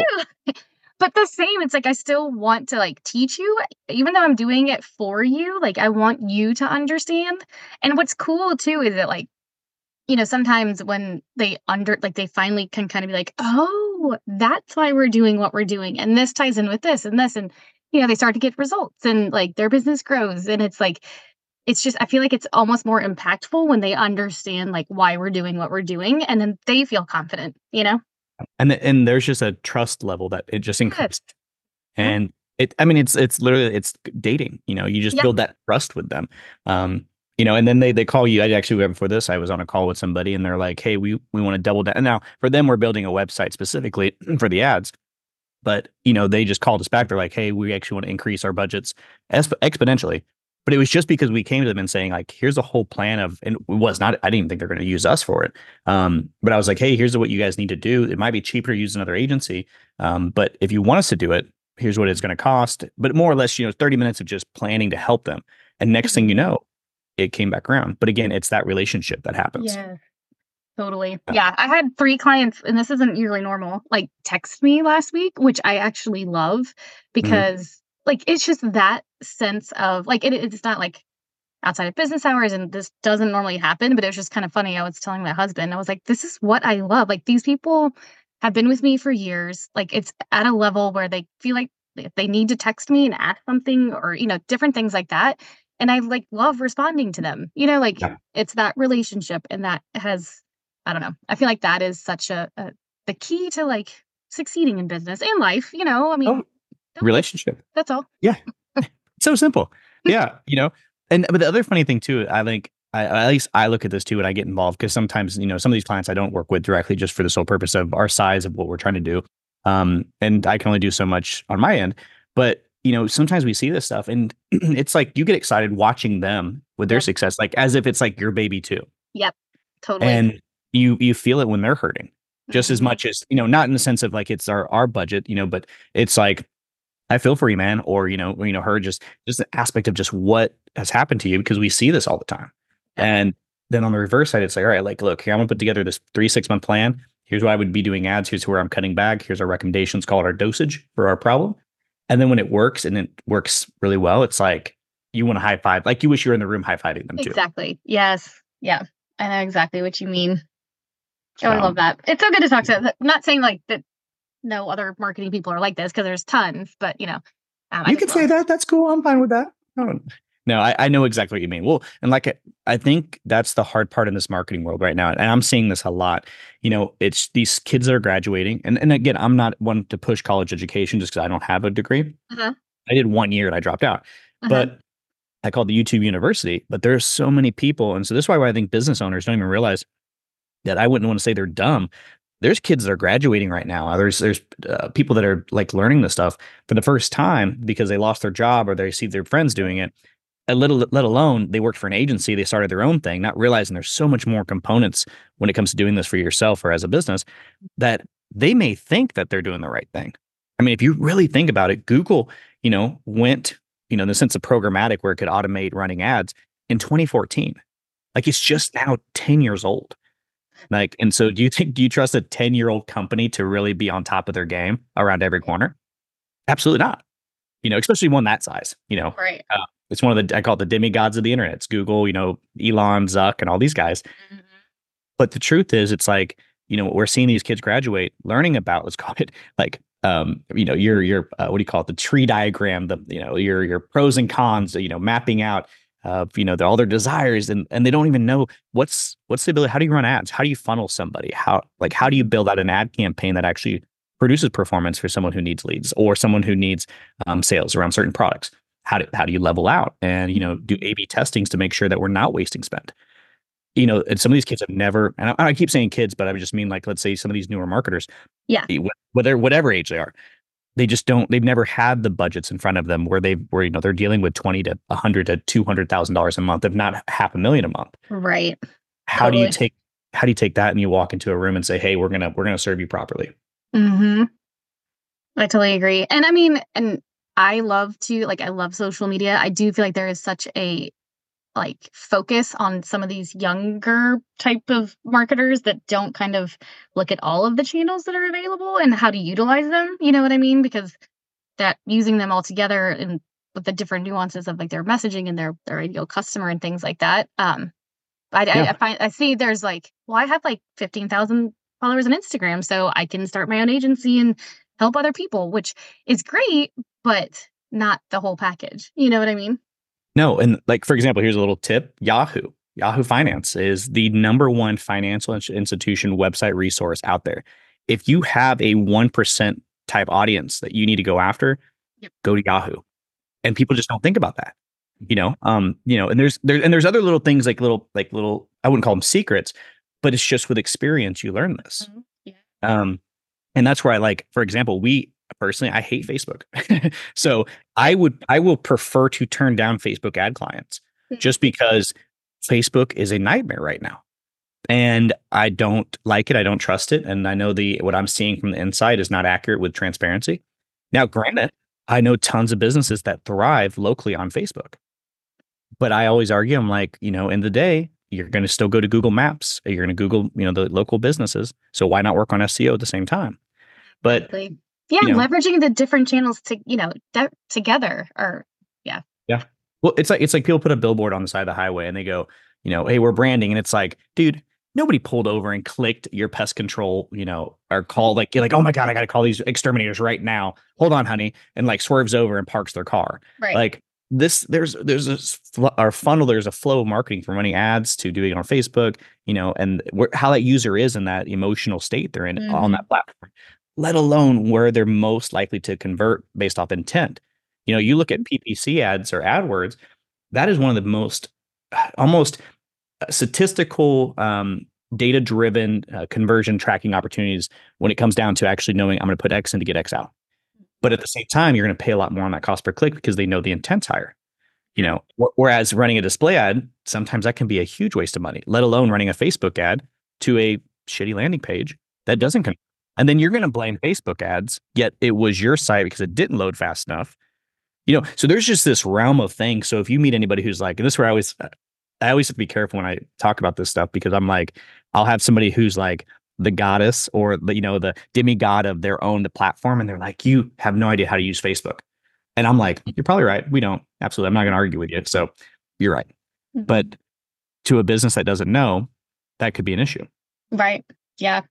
but the same, it's like I still want to like teach you, even though I'm doing it for you. Like I want you to understand. And what's cool too is that like, you know, sometimes when they under like they finally can kind of be like, oh, that's why we're doing what we're doing. And this ties in with this and this. And you know, they start to get results and like their business grows. And it's like it's just I feel like it's almost more impactful when they understand like why we're doing what we're doing and then they feel confident, you know? And and there's just a trust level that it just increases. And it I mean it's it's literally it's dating, you know, you just build that trust with them. Um you know, and then they they call you. I actually went before this, I was on a call with somebody, and they're like, "Hey, we we want to double down." And now for them, we're building a website specifically for the ads, but you know, they just called us back. They're like, "Hey, we actually want to increase our budgets exponentially." but it was just because we came to them and saying like here's a whole plan of and it was not i didn't think they're going to use us for it um, but i was like hey here's what you guys need to do it might be cheaper to use another agency um, but if you want us to do it here's what it's going to cost but more or less you know 30 minutes of just planning to help them and next thing you know it came back around but again it's that relationship that happens. Yeah. Totally. Yeah. I had three clients and this isn't usually normal like text me last week which i actually love mm-hmm. because mm-hmm like it's just that sense of like it, it's not like outside of business hours and this doesn't normally happen but it was just kind of funny i was telling my husband i was like this is what i love. Like these people have been with me for years like it's at a level where they feel like they need to text me and ask something or you know different things like that and i like love responding to them you know like yeah. it's that relationship and that has i don't know i feel like that is such a, a the key to like succeeding in business and life you know i mean oh, relationship. That's all. Yeah. so simple. Yeah. You know, and but the other funny thing too, I think I, at least I look at this too when I get involved because sometimes, you know, some of these clients I don't work with directly just for the sole purpose of our size of what we're trying to do. Um, and I can only do so much on my end. But, you know, sometimes we see this stuff and it's like you get excited watching them with their yep. success, like as if it's like your baby too. Yep. Totally. And you you feel it when they're hurting just mm-hmm. as much as, you know, not in the sense of like it's our our budget, you know, but it's like I feel for you, man, or you know, you know, her just just an aspect of just what has happened to you because we see this all the time. And then on the reverse side, it's like, all right, like, look, here, I'm gonna put together this three, six month plan. Here's what I would be doing ads. Here's where I'm cutting back. Here's our recommendations, call it our dosage for our problem. And then when it works and it works really well, it's like you want to high five, like you wish you were in the room high fiving them too. Exactly. Yes. Yeah. I know exactly what you mean. Oh, I love that. It's so good to talk to. I'm not saying like that no other marketing people are like this because there's tons, but you know, um, you can say that. That's cool. I'm fine with that. No, I, I know exactly what you mean. Well, and like I, I think that's the hard part in this marketing world right now, and I'm seeing this a lot. You know, it's these kids that are graduating, and and again, I'm not one to push college education just because I don't have a degree. Uh-huh. I did one year and I dropped out, uh-huh. but I called the YouTube University. But there's so many people, and so this is why I think business owners don't even realize that I wouldn't want to say they're dumb, there's kids that are graduating right now. There's there's uh, people that are like learning this stuff for the first time because they lost their job or they see their friends doing it. A little let alone they worked for an agency they started their own thing not realizing there's so much more components when it comes to doing this for yourself or as a business that they may think that they're doing the right thing. I mean if you really think about it google you know went you know in the sense of programmatic where it could automate running ads in 2014 like it's just now 10 years old. Like and so do you think do you trust a 10 year old company to really be on top of their game around every corner? Absolutely not. You know especially one that size you know? Right. Uh, it's one of the I call it the demigods of the internet. It's Google, you know, Elon, Zuck, and all these guys. Mm-hmm. But the truth is, it's like you know we're seeing these kids graduate, learning about let's call it like um, you know your your uh, what do you call it the tree diagram, the you know your your pros and cons, you know mapping out of you know all their desires, and and they don't even know what's what's the ability. How do you run ads? How do you funnel somebody? How like how do you build out an ad campaign that actually produces performance for someone who needs leads or someone who needs um, sales around certain products? How do how do you level out and you know do A/B testings to make sure that we're not wasting spend. You know, and some of these kids have never, and I, I keep saying kids, but I just mean like let's say some of these newer marketers, yeah, whether whatever age they are, they just don't they've never had the budgets in front of them where they where you know they're dealing with 20 to 100 to 200 thousand dollars a month if not half a million a month. Right. How totally. do you take how do you take that and you walk into a room and say hey we're gonna we're gonna serve you properly. Mm-hmm. I totally agree and i mean and I love to like I love social media. I do feel like there is such a like focus on some of these younger type of marketers that don't kind of look at all of the channels that are available and how to utilize them. You know what I mean? Because that using them all together and with the different nuances of like their messaging and their their ideal customer and things like that. Um, I, yeah. I, I find I see there's like, well, I have like fifteen thousand followers on Instagram, so I can start my own agency and help other people, which is great but not the whole package. You know what I mean? No. And like, for example, here's a little tip Yahoo. Yahoo Finance is the number one financial institution website resource out there. If you have a 1% type audience that you need to go after, yep. go to Yahoo. And people just don't think about that. You know, um, you know, and there's there and there's other little things like little like little I wouldn't call them secrets, but it's just with experience you learn this. Mm-hmm. Yeah. Um, and that's where I like, for example, we personally i hate facebook. So i would i will prefer to turn down facebook ad clients hmm. just because facebook is a nightmare right now. And i don't like it i don't trust it and i know the what i'm seeing from the inside is not accurate with transparency. Now granted i know tons of businesses that thrive locally on facebook. But i always argue i'm like you know in the day you're going to still go to google maps you're going to google you know the local businesses so why not work on seo at the same time? But yeah you know, leveraging the different channels to you know de- together or yeah yeah well it's like it's like people put a billboard on the side of the highway and they go you know hey we're branding and it's like dude nobody pulled over and clicked your pest control, you know, or called like you're like, oh my god, I got to call these exterminators right now. Hold on, honey, and like swerves over and parks their car. Right. Like this, there's there's a our funnel. There's a flow of marketing from running ads to doing it on Facebook, you know, and where, how that user is in that emotional state they're in mm-hmm. on that platform let alone where they're most likely to convert based off intent. You know, you look at mm-hmm. PPC ads or AdWords, that is one of the most almost uh, statistical, um, data driven uh, conversion tracking opportunities when it comes down to actually knowing I'm going to put X in to get X out. But at the same time, you're going to pay a lot more on that cost per click because they know the intent's higher. You know, whereas running a display ad, sometimes that can be a huge waste of money, let alone running a Facebook ad to a shitty landing page that doesn't convert. And then you're going to blame Facebook ads, yet it was your site because it didn't load fast enough. You know, so there's just this realm of things. So if you meet anybody who's like, and this is where I always, I always have to be careful when I talk about this stuff because I'm like, I'll have somebody who's like the goddess or the, you know, the demigod of their own the platform. And they're like, you have no idea how to use Facebook. And I'm like, you're probably right. We don't. Absolutely. I'm not going to argue with you. So you're right. Mm-hmm. But to a business that doesn't know, that could be an issue. Right. Yeah.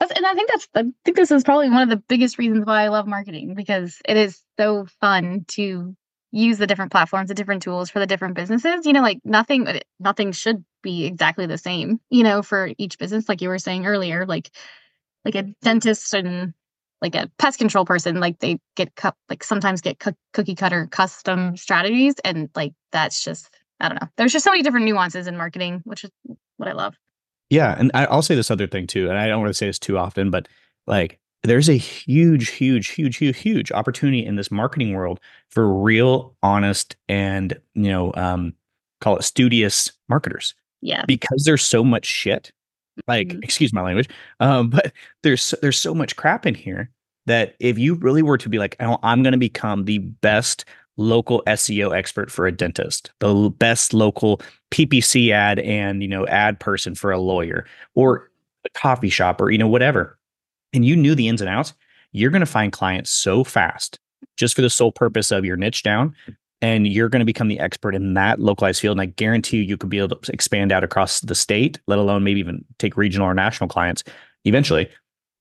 That's, and I think that's I think this is probably one of the biggest reasons why I love marketing because it is so fun to use the different platforms, the different tools for the different businesses. You know, like nothing nothing should be exactly the same, you know, for each business like you were saying earlier, like like a dentist and like a pest control person, like they get cut like sometimes get cookie cutter custom strategies and like that's just I don't know. There's just so many different nuances in marketing, which is what I love. Yeah, and I, will say this other thing too, and I don't want to say this too often, but like there's a huge, huge, huge, huge, huge opportunity in this marketing world for real, honest, and you know, um, call it studious marketers. Yeah. Because there's so much shit. Like, mm-hmm. excuse my language, um, but there's there's so much crap in here that if you really were to be like, oh, I'm going to become the best local SEO expert for a dentist, the best local PPC ad and you know ad person for a lawyer or a coffee shop or you know whatever, and you knew the ins and outs, you're going to find clients so fast just for the sole purpose of your niche down and you're going to become the expert in that localized field. And I guarantee you, you could be able to expand out across the state, let alone maybe even take regional or national clients eventually.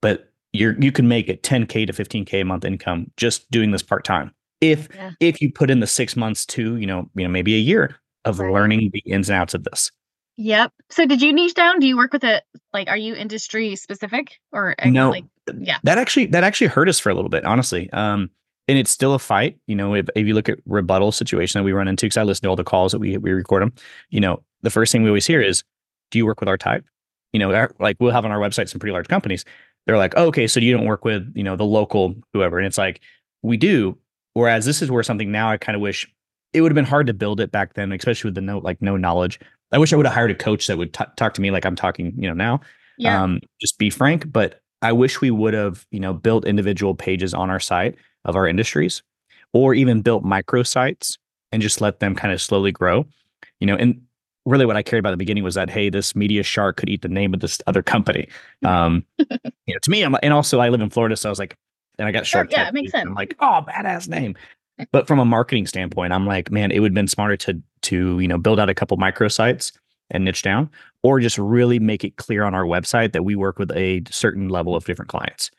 But you're you can make it 10k to 15k a month income just doing this part time. If yeah. if you put in the six months to you know you know maybe a year of right. learning the ins and outs of this. Yep. So did you niche down? Do you work with it? Like, are you industry specific or no? Like, yeah. That actually that actually hurt us for a little bit, honestly. Um, and it's still a fight. You know, if, if you look at rebuttal situation that we run into, because I listen to all the calls that we we record them. You know, the first thing we always hear is, "Do you work with our type?" You know, our, like we'll have on our website some pretty large companies. They're like, oh, "Okay, so you don't work with you know the local whoever," and it's like we do. Whereas this is where something now I kind of wish it would have been hard to build it back then, especially with the no like no knowledge. I wish I would have hired a coach that would t- talk to me like I'm talking, you know, now. Yeah. Um, just be frank, but I wish we would have, you know, built individual pages on our site of our industries or even built microsites and just let them kind of slowly grow. You know, and really what I cared about at the beginning was that hey, this media shark could eat the name of this other company. Um, you know, to me, I'm and also I live in Florida, so I was like, and I got shark. Sure, yeah, it makes sense. I'm like, oh, badass name. But from a marketing standpoint, I'm like, man, it would have been smarter to to you know build out a couple microsites and niche down, or just really make it clear on our website that we work with a certain level of different clients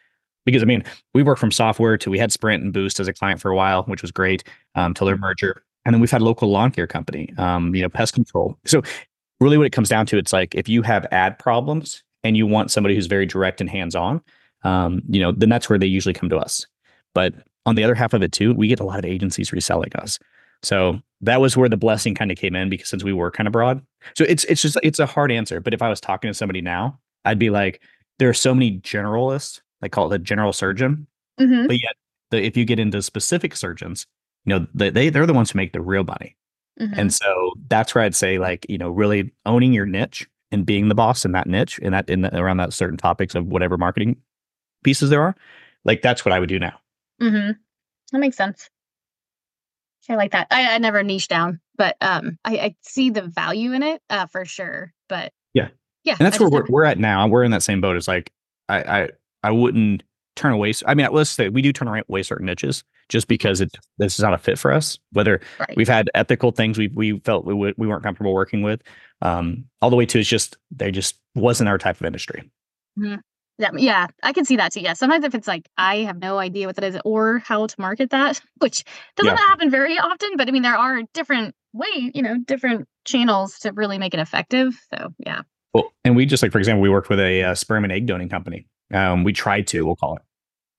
because I mean, we work from software to we had Sprint and Boost as a client for a while, which was great um, till their mm-hmm. merger, and then we've had local lawn care company, um, you know, pest control. So really, what it comes down to, it's like if you have ad problems and you want somebody who's very direct and hands on, um, you know, then that's where they usually come to us. But on the other half of it too, we get a lot of agencies reselling us. So that was where the blessing kind of came in because since we were kind of broad. So it's it's just it's a hard answer. But if I was talking to somebody now, I'd be like, there are so many generalists they call it the general surgeon. Mm-hmm. But yet, the, if you get into specific surgeons, you know, they, they they're the ones who make the real money. Mm-hmm. And so that's where I'd say, like, you know, really owning your niche and being the boss in that niche and that in the, around that certain topics of whatever marketing pieces there are. Like that's what I would do now. Mm-hmm. That makes sense. I like that. I, I never niche down, but um, I, I see the value in it uh, for sure. But yeah, yeah, and that's where we're, we're at now. We're in that same boat. It's like I, I I wouldn't turn away. I mean, let's say we do turn away certain niches just because it this is not a fit for us. Whether right. we've had ethical things we we felt we would, we weren't comfortable working with, um, all the way to it's just they just wasn't our type of industry. Mm-hmm. Yeah, yeah, I can see that too. Yeah, sometimes if it's like I have no idea what that is or how to market that, which doesn't yeah. happen very often, but I mean there are different way, you know, different channels to really make it effective. So yeah. Well, and we just like for example, we worked with a uh, sperm and egg donating company um, we tried to, we'll call it.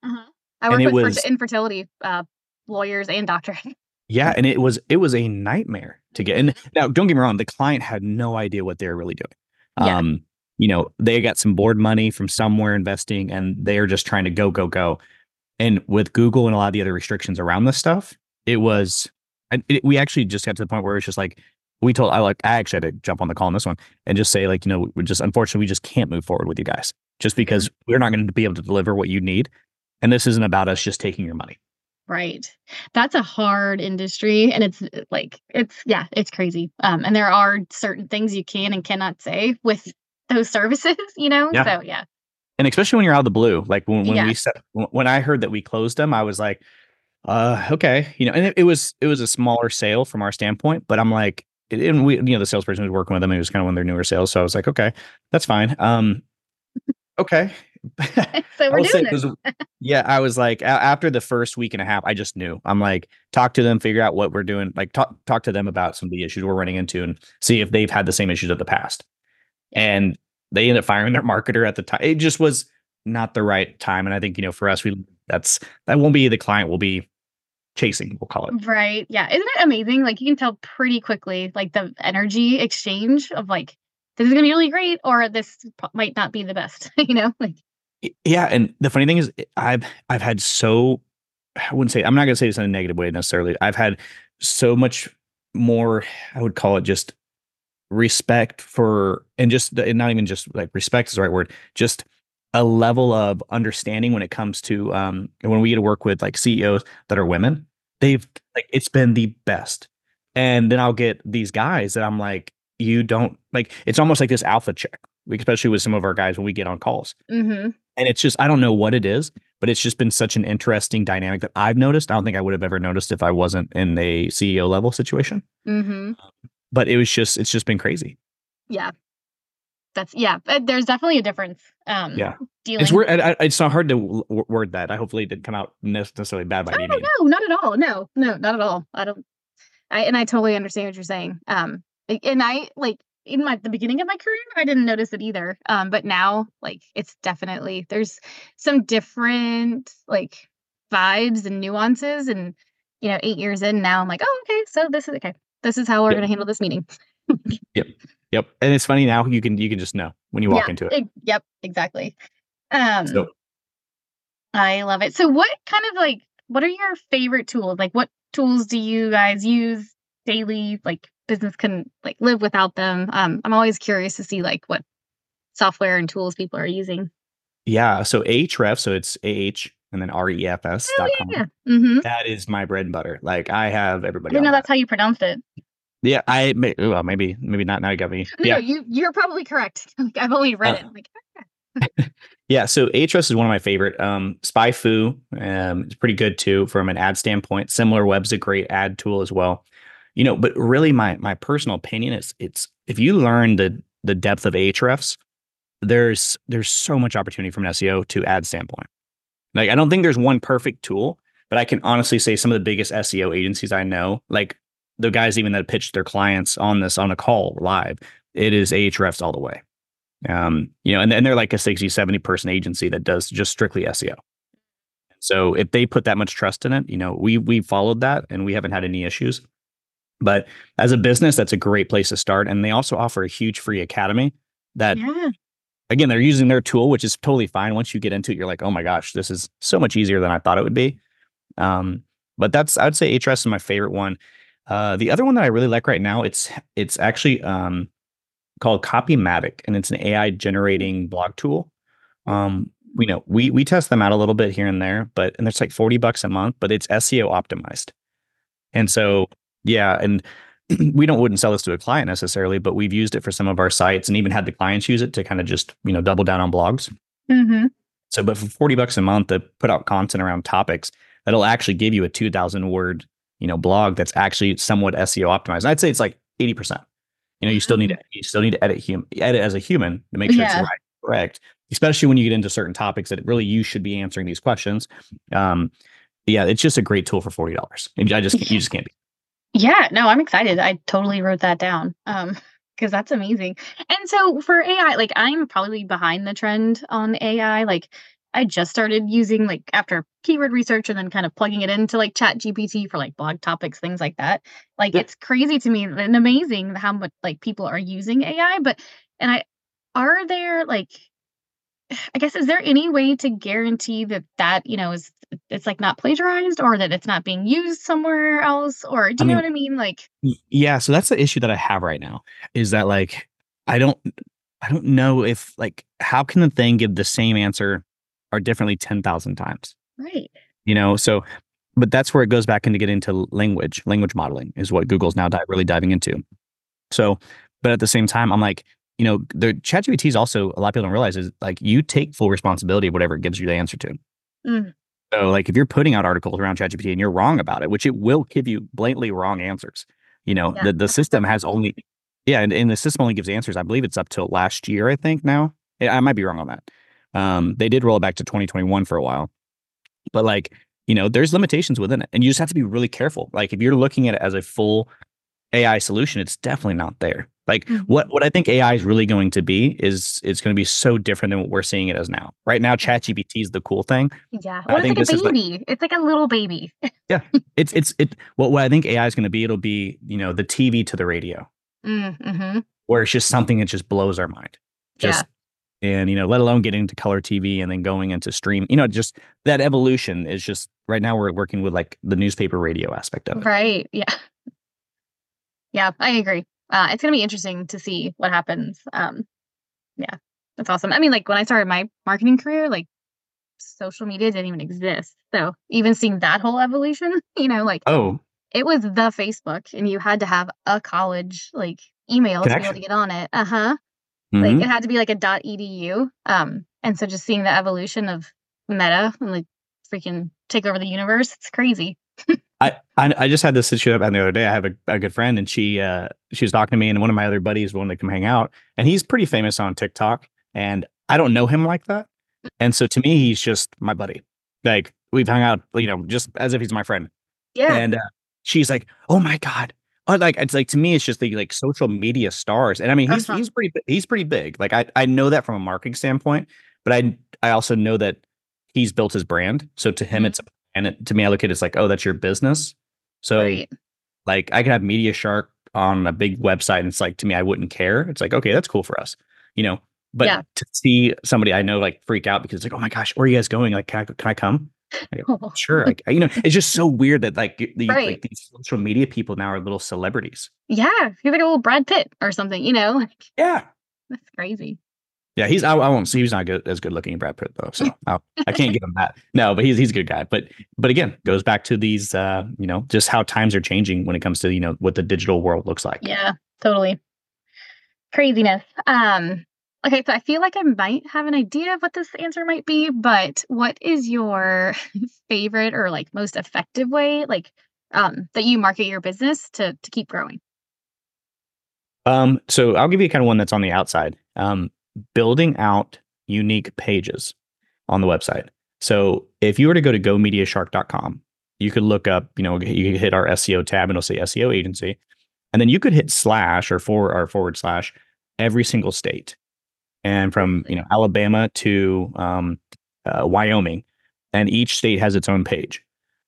Uh-huh. I work with was, infertility uh, lawyers and doctors. Yeah, and it was it was a nightmare to get. And now, don't get me wrong, the client had no idea what they were really doing. Yeah. You know, they got some board money from somewhere investing, and they are just trying to go, go, go. And with Google and a lot of the other restrictions around this stuff, it was. It, we actually just got to the point where it's just like we told I like I actually had to jump on the call on this one and just say like you know we just unfortunately we just can't move forward with you guys just because we're not going to be able to deliver what you need. And this isn't about us just taking your money. Right. That's a hard industry. And it's like, it's, yeah, it's crazy. Um, and there are certain things you can and cannot say with those services, you know? Yeah. So, yeah. And especially when you're out of the blue, like when, when yeah. we set, when I heard that we closed them, I was like, uh, okay, you know, and it, it was, it was a smaller sale from our standpoint, but I'm like, and we, you know, the salesperson was working with them. It was kind of one of their newer sales. So I was like, okay, that's fine. Um, okay. so we're doing was, yeah, I was like, after the first week and a half, I just knew. I'm like, talk to them, figure out what we're doing, like talk talk to them about some of the issues we're running into, and see if they've had the same issues of the past. And they ended up firing their marketer at the time. It just was not the right time, and I think you know, for us, we that's that won't be the client. Will be chasing. We'll call it right. Yeah, isn't it amazing? Like you can tell pretty quickly, like the energy exchange of like this is going to be really great or this might not be the best you know like Yeah, and the funny thing is, I've I've had so I wouldn't say I'm not gonna say this in a negative way necessarily. I've had so much more. I would call it just respect for, and just and not even just like respect is the right word. Just a level of understanding when it comes to um when we get to work with like CEOs that are women. They've like it's been the best, and then I'll get these guys that I'm like, you don't like. It's almost like this alpha check, especially with some of our guys when we get on calls. Mm-hmm. And it's just, I don't know what it is, but it's just been such an interesting dynamic that I've noticed. I don't think I would have ever noticed if I wasn't in a CEO level situation. Mm-hmm. But it was just, it's just been crazy. Yeah. That's yeah. There's definitely a difference. Um, Yeah. Dealing. It's weird. I, I, it's not hard to word that. I hopefully it didn't come out necessarily bad by Oh, any means. no, not at all. No, no, not at all. I don't. I and I totally understand what you're saying. Um, and I like in my the beginning of my career, I didn't notice it either. Um, but now, like, it's definitely there's some different like vibes and nuances, and you know, eight years in now, I'm like, oh, okay, so this is okay. This is how we're Yep. gonna handle this meeting. Yep. Yep. And it's funny now you can, you can just know when you walk yeah, into it. e- yep, exactly. Um, So I love it. So what kind of like what are your favorite tools? Like what tools do you guys use daily? Like business can like live without them. Um I'm always curious to see like what software and tools people are using. yeah. So Ahref, so it's AH and then REFS Oh dot com. yeah. Mm-hmm. That is my bread and butter. Like I have everybody. didn't know that. that's how you pronounced it. Yeah. I, may, well, maybe, maybe not. Now you got me. No, Yeah. you you're probably correct. Like I've only read Uh, it. Like Yeah, so Ahrefs is one of my favorite. Um, SpyFu um, is pretty good too from an ad standpoint. Similar Web's a great ad tool as well. You know, but really, my my personal opinion is it's if you learn the the depth of Ahrefs, there's there's so much opportunity from an SEO to ad standpoint. Like I don't think there's one perfect tool, but I can honestly say some of the biggest SEO agencies I know, like the guys even that pitch their clients on this on a call live, it is Ahrefs all the way. Um, you know, and, and they're like a 60, 70 person agency that does just strictly SEO. So if they put that much trust in it, you know, we we followed that and we haven't had any issues. But as a business, that's a great place to start. And they also offer a huge free academy that yeah. Again, they're using their tool, which is totally fine. Once you get into it, you're like, oh my gosh, this is so much easier than I thought it would be. Um, but that's I would say Ahrefs is my favorite one. Uh, the other one that I really like right now, it's it's actually um, called Copymatic, and it's an AI generating blog tool. Um, we know we we test them out a little bit here and there, but and it's like forty bucks a month, but it's SEO optimized. And so yeah, and we don't wouldn't sell this to a client necessarily, but we've used it for some of our sites and even had the clients use it to kind of just you know double down on blogs. Mm-hmm. So, but for 40 bucks a month to put out content around topics, that'll actually give you a 2000 word, you know, blog that's actually somewhat SEO optimized. I'd say it's like 80%. You know, you still need to, you still need to edit hum, edit as a human to make sure Yeah. it's right, correct. Especially when you get into certain topics that really you should be answering these questions. Um, yeah, it's just a great tool for $40. I just, you just can't be. Yeah, no, I'm excited. I totally wrote that down. Um, because that's amazing. And so for AI, like I'm probably behind the trend on AI. Like I just started using like after keyword research and then kind of plugging it into like ChatGPT for like blog topics, things like that. Like Yeah. it's crazy to me and amazing how much like people are using AI. But and I are there like I guess is there any way to guarantee that that you know is it's like not plagiarized or that it's not being used somewhere else or do I you know mean, what I mean? Like Yeah, so that's the issue that I have right now is that like I don't I don't know if like how can the thing give the same answer or differently 10,000 times. right. You know, so but that's where it goes back into get into language. Language modeling is what Google's now di- really diving into. So, but at the same time I'm like, you know, the ChatGPT is also a lot of people don't realize is like you take full responsibility of whatever it gives you the answer to. Mm. So like if you're putting out articles around ChatGPT and you're wrong about it, which it will give you blatantly wrong answers, you know, Yeah. the, the system has only yeah, and, and the system only gives answers. I believe it's up till last year, I think now. I might be wrong on that. Um, they did roll it back to 2021 for a while. But like, you know, there's limitations within it. And you just have to be really careful. Like if you're looking at it as a full AI solution, it's definitely not there. Like Mhm. what what I think AI is really going to be is it's going to be so different than what we're seeing it as now. Right now, ChatGPT is the cool thing. Yeah. I Well, think it's like a like- baby. it's like a little baby. Yeah, it's it's it what, what I think AI is going to be, it'll be, you know, the TV to the radio, mm-hmm. where it's just something that just blows our mind. Just and you know let alone getting into color tv and then going into stream you know just that evolution is just right now we're working with like the newspaper radio aspect of it Right. Yeah. Yeah, I agree. Uh, it's gonna be interesting to see what happens. Um, yeah, that's awesome. I mean, like when I started my marketing career, like social media didn't even exist. So even seeing that whole evolution, you know, like oh it was the Facebook, and you had to have a college like email to be able to get on it. Uh huh. Like mhm. it had to be like a dot .edu. Um, and so just seeing the evolution of Meta and like freaking take over the universe, it's crazy. I, I I just had this issue up the other day. I have a, a good friend, and she uh she was talking to me, and one of my other buddies wanted to come hang out, and he's pretty famous on TikTok, and I don't know him like that, and so to me, he's just my buddy. Like we've hung out, you know, just as if he's my friend. Yeah. And uh, she's like, "Oh my god!" Oh, like it's like to me, it's just the like social media stars, and I mean, he's Uh-huh. he's pretty he's pretty big. Like I I know that from a marketing standpoint, but I I also know that he's built his brand. So to him, Mhm. it's a and it, to me, I look at it as like, oh, that's your business. So right. like I could have Media Shark on a big website, and it's like to me, I wouldn't care. It's like okay, that's cool for us, you know. But Yeah. to see somebody I know like freak out because it's like, oh my gosh, where are you guys going? Like, can I, can I come? Sure. Like, you know, it's just so weird that like the Right. like these social media people now are little celebrities. Yeah, he's like a little Brad Pitt or something, you know? Like, Yeah. that's crazy. Yeah, he's I, I won't see he's not good as good looking as Brad Pitt though, so I'll, I can't give him that. No, but he's he's a good guy. But but again, goes back to these uh, you know, just how times are changing when it comes to you know what the digital world looks like. Yeah, totally. Craziness. Um, okay, so I feel like I might have an idea of what this answer might be, but what is your favorite or like most effective way, like um, that you market your business to to keep growing? Um, so I'll give you kind of one that's on the outside. Um, building out unique pages on the website. So if you were to go to gomediashark.com, you could look up, you know, you could hit our SEO tab and it'll say SEO agency. And then you could hit slash or forward or forward slash every single state. And from, you know, Alabama to um, uh, Wyoming. And each state has its own page.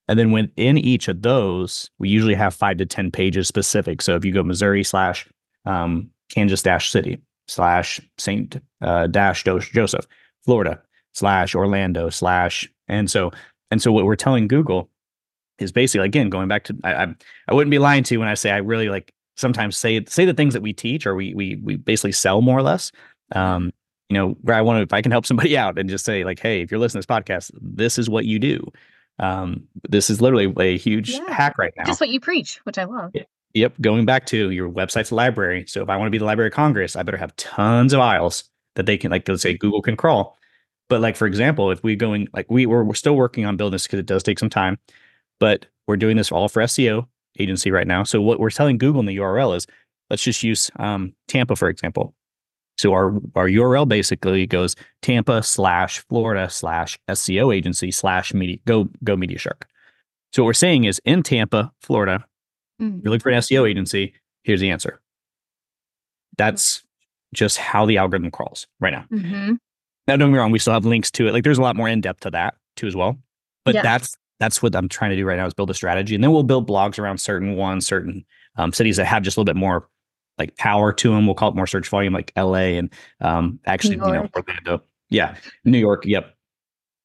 And then within each of those, we usually have five to 10 pages specific. So if you go Missouri slash um, Kansas dash city slash Saint uh, dash Joseph, Florida slash Orlando slash, and so and so what we're telling Google is basically again going back to I I, I wouldn't be lying to you when I say I really like sometimes say say the things that we teach or we we we basically sell more or less. Um, you know, where I want to if I can help somebody out and just say like, hey, if you're listening to this podcast, this is what you do. Um, this is literally a huge Yeah. hack right now. Just what you preach, which I love. Yep. Going back to your website's library. So if I want to be the Library of Congress, I better have tons of aisles that they can, like, let's say Google can crawl. But like, for example, if we're going, like, we, we're, we're still working on building this because it does take some time, but we're doing this all for SEO agency right now. So what we're telling Google in the URL is let's just use um, Tampa, for example. So our, our URL basically goes Tampa slash Florida slash SEO agency slash media, go, go Media Shark. So what we're saying is in Tampa, Florida, Mhm. you're looking for an SEO agency, here's the answer. That's just how the algorithm crawls right now. Mhm. Now, don't get me wrong, we still have links to it. Like there's a lot more in depth to that too as well. But Yeah. that's that's what I'm trying to do right now is build a strategy, and then we'll build blogs around certain ones, certain um, cities that have just a little bit more like power to them. We'll call it more search volume, like LA and um, actually, you know, Orlando. Yeah, New York. Yep.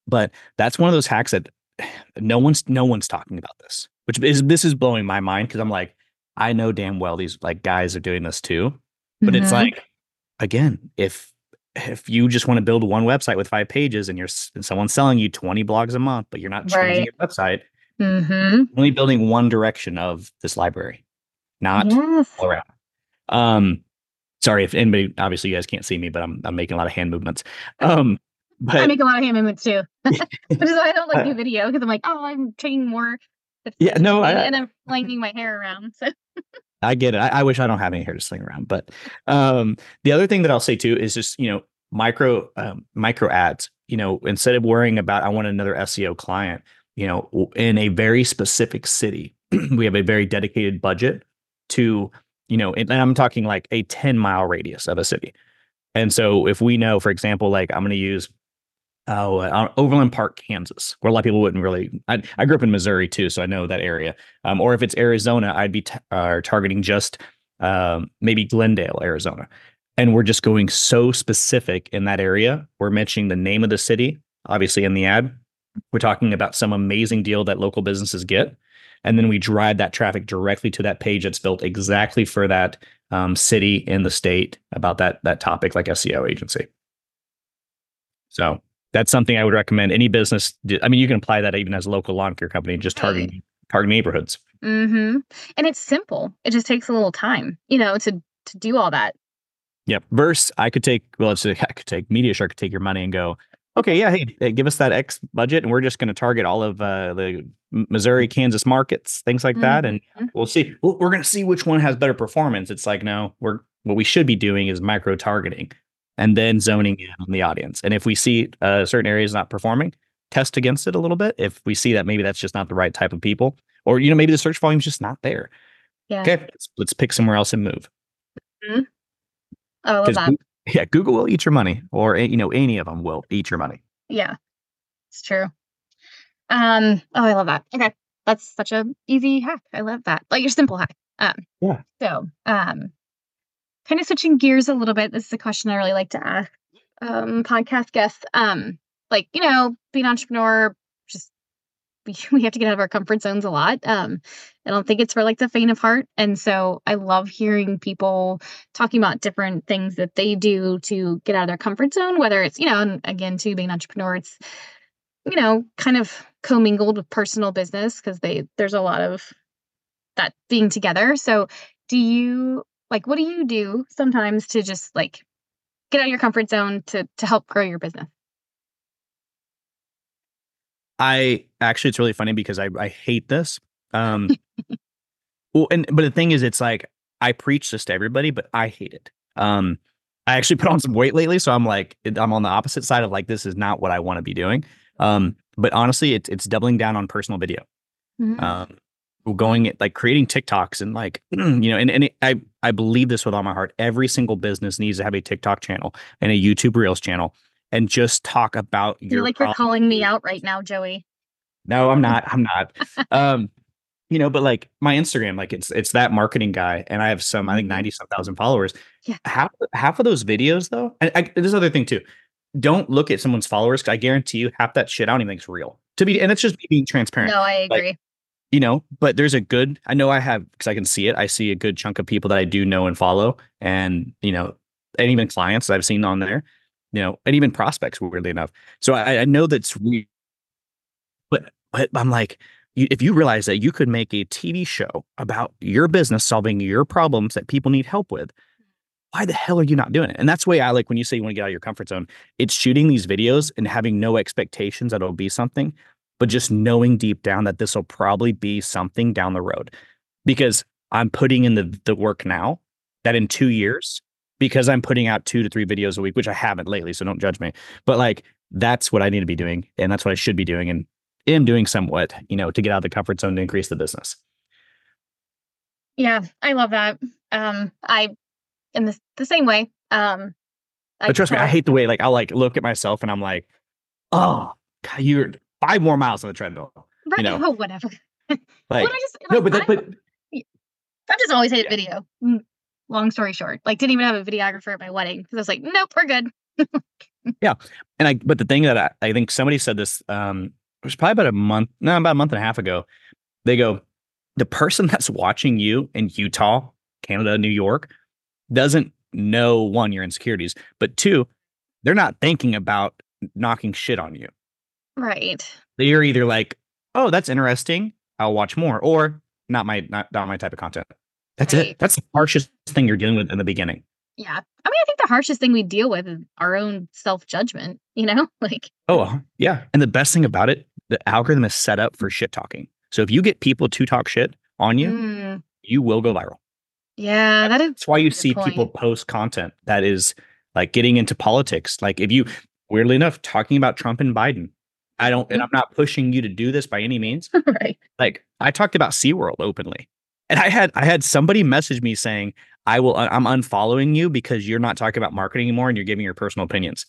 But that's one of those hacks that no one's no one's talking about this, which is this is blowing my mind because I'm like, I know damn well these like guys are doing this too, but it's Mhm. like again, if if you just want to build one website with five pages and you're and someone's selling you 20 blogs a month, but you're not changing Right. your website, Mhm. only building one direction of this library, not Yes. all around. Um, sorry if anybody. Obviously, you guys can't see me, but I'm I'm making a lot of hand movements. Um, I make a lot of hand movements too. Which is why I don't like Uh, do video because I'm like, oh, I'm training more. Yeah, no, I- and I'm flinging my hair around. So I get it. I, I wish I don't have any hair to sling around. But um, the other thing that I'll say too is just you know micro um, micro ads. You know, instead of worrying about I want another SEO client, you know, in a very specific city, we have a very dedicated budget to you know, and I'm talking like a 10 mile radius of a city. And so if we know, for example, like I'm going to use oh, uh, Overland Park, Kansas, where a lot of people wouldn't really. I, I grew up in Missouri too, so I know that area. Um, or if it's Arizona, I'd be t- uh, targeting just um, maybe Glendale, Arizona. and we're just going so specific in that area. We're mentioning the name of the city, obviously in the ad. We're talking about some amazing deal that local businesses get. And then we drive that traffic directly to that page that's built exactly for that um, city in the state about that that topic, like SEO agency. So that's something I would recommend any business. Do. I mean, you can apply that even as a local lawn care company, and just targeting right. targeting neighborhoods. Mm-hmm. And it's simple. It just takes a little time, you know, to to do all that. Yep. Verse, I could take well, let's say I could take Media Shark could take your money and go, okay, yeah, hey, give us that X budget, and we're just going to target all of uh, the Missouri, Kansas markets, things like mm-hmm. that, and mm-hmm. we'll see. We're going to see which one has better performance. It's like no, we're what we should be doing is micro targeting, and then zoning in on the audience. And if we see uh, certain areas not performing, test against it a little bit. If we see that maybe that's just not the right type of people, or you know maybe the search volume is just not there. Yeah. Okay, let's, let's pick somewhere else and move. Mm-hmm. Oh, I love that. Yeah, Google will eat your money, or you know, any of them will eat your money. Yeah, it's true. Um. Oh, I love that. Okay, that's such a easy hack. I love that. Like your simple hack. Um. Yeah. So, um, kind of switching gears a little bit. This is a question I really like to ask um podcast guests. Um, like you know, being an entrepreneur, just we, we have to get out of our comfort zones a lot. Um, I don't think it's for like the faint of heart. And so I love hearing people talking about different things that they do to get out of their comfort zone, whether it's, you know, and again, to being an entrepreneur, it's, you know, kind of commingled with personal business because they there's a lot of that being together. So do you like what do you do sometimes to just like get out of your comfort zone to to help grow your business? I actually, it's really funny because I, I hate this. Um, well, and but the thing is, it's like I preach this to everybody, but I hate it. Um, I actually put on some weight lately, so I'm like, I'm on the opposite side of like, this is not what I want to be doing. Um, but honestly, it's it's doubling down on personal video. Mm-hmm. Um, going like creating TikToks and like you know, and and it, I I believe this with all my heart. Every single business needs to have a TikTok channel and a YouTube Reels channel and just talk about your. You're like you're calling me out right now, Joey. No, I'm not. I'm not. um, you know, but like my Instagram, like it's it's that marketing guy, and I have some, I think mm-hmm. ninety some thousand followers. Yeah. Half half of those videos though, and I, there's other thing too. Don't look at someone's followers. I guarantee you, half that shit I don't even think's real. To be, and it's just being transparent. No, I agree. Like, you know, but there's a good. I know I have because I can see it. I see a good chunk of people that I do know and follow, and you know, and even clients that I've seen on there you know, and even prospects, weirdly enough. So I, I know that's real, but, but I'm like, if you realize that you could make a TV show about your business solving your problems that people need help with, why the hell are you not doing it? And that's way I like when you say you want to get out of your comfort zone. It's shooting these videos and having no expectations that it'll be something, but just knowing deep down that this will probably be something down the road. Because I'm putting in the the work now that in two years because I'm putting out two to three videos a week, which I haven't lately, so don't judge me. But like that's what I need to be doing, and that's what I should be doing, and am doing somewhat, you know, to get out of the comfort zone to increase the business. Yeah, I love that. Um, I in the the same way. Um, I but trust me, I hate the way like I'll like look at myself and I'm like, oh, God, you're five more miles on the treadmill. Right. You know, oh, whatever. like, well, just, like, no, but that, but I've just always hated yeah. video. Mm long story short, like didn't even have a videographer at my wedding because I was like, nope, we're good. yeah. And I, but the thing that I, I think somebody said this, um, it was probably about a month, no, about a month and a half ago. They go, the person that's watching you in Utah, Canada, New York doesn't know one, your insecurities, but two, they're not thinking about knocking shit on you. Right. You're either like, oh, that's interesting. I'll watch more, or not my not, not my type of content. That's right. it. That's the harshest thing you're dealing with in the beginning. Yeah. I mean, I think the harshest thing we deal with is our own self judgment, you know? Like, oh, yeah. And the best thing about it, the algorithm is set up for shit talking. So if you get people to talk shit on you, mm. you will go viral. Yeah. That is That's why you see point. people post content that is like getting into politics. Like, if you, weirdly enough, talking about Trump and Biden, I don't, and mm-hmm. I'm not pushing you to do this by any means. right. Like, I talked about SeaWorld openly. And I had I had somebody message me saying, "I will I'm unfollowing you because you're not talking about marketing anymore and you're giving your personal opinions."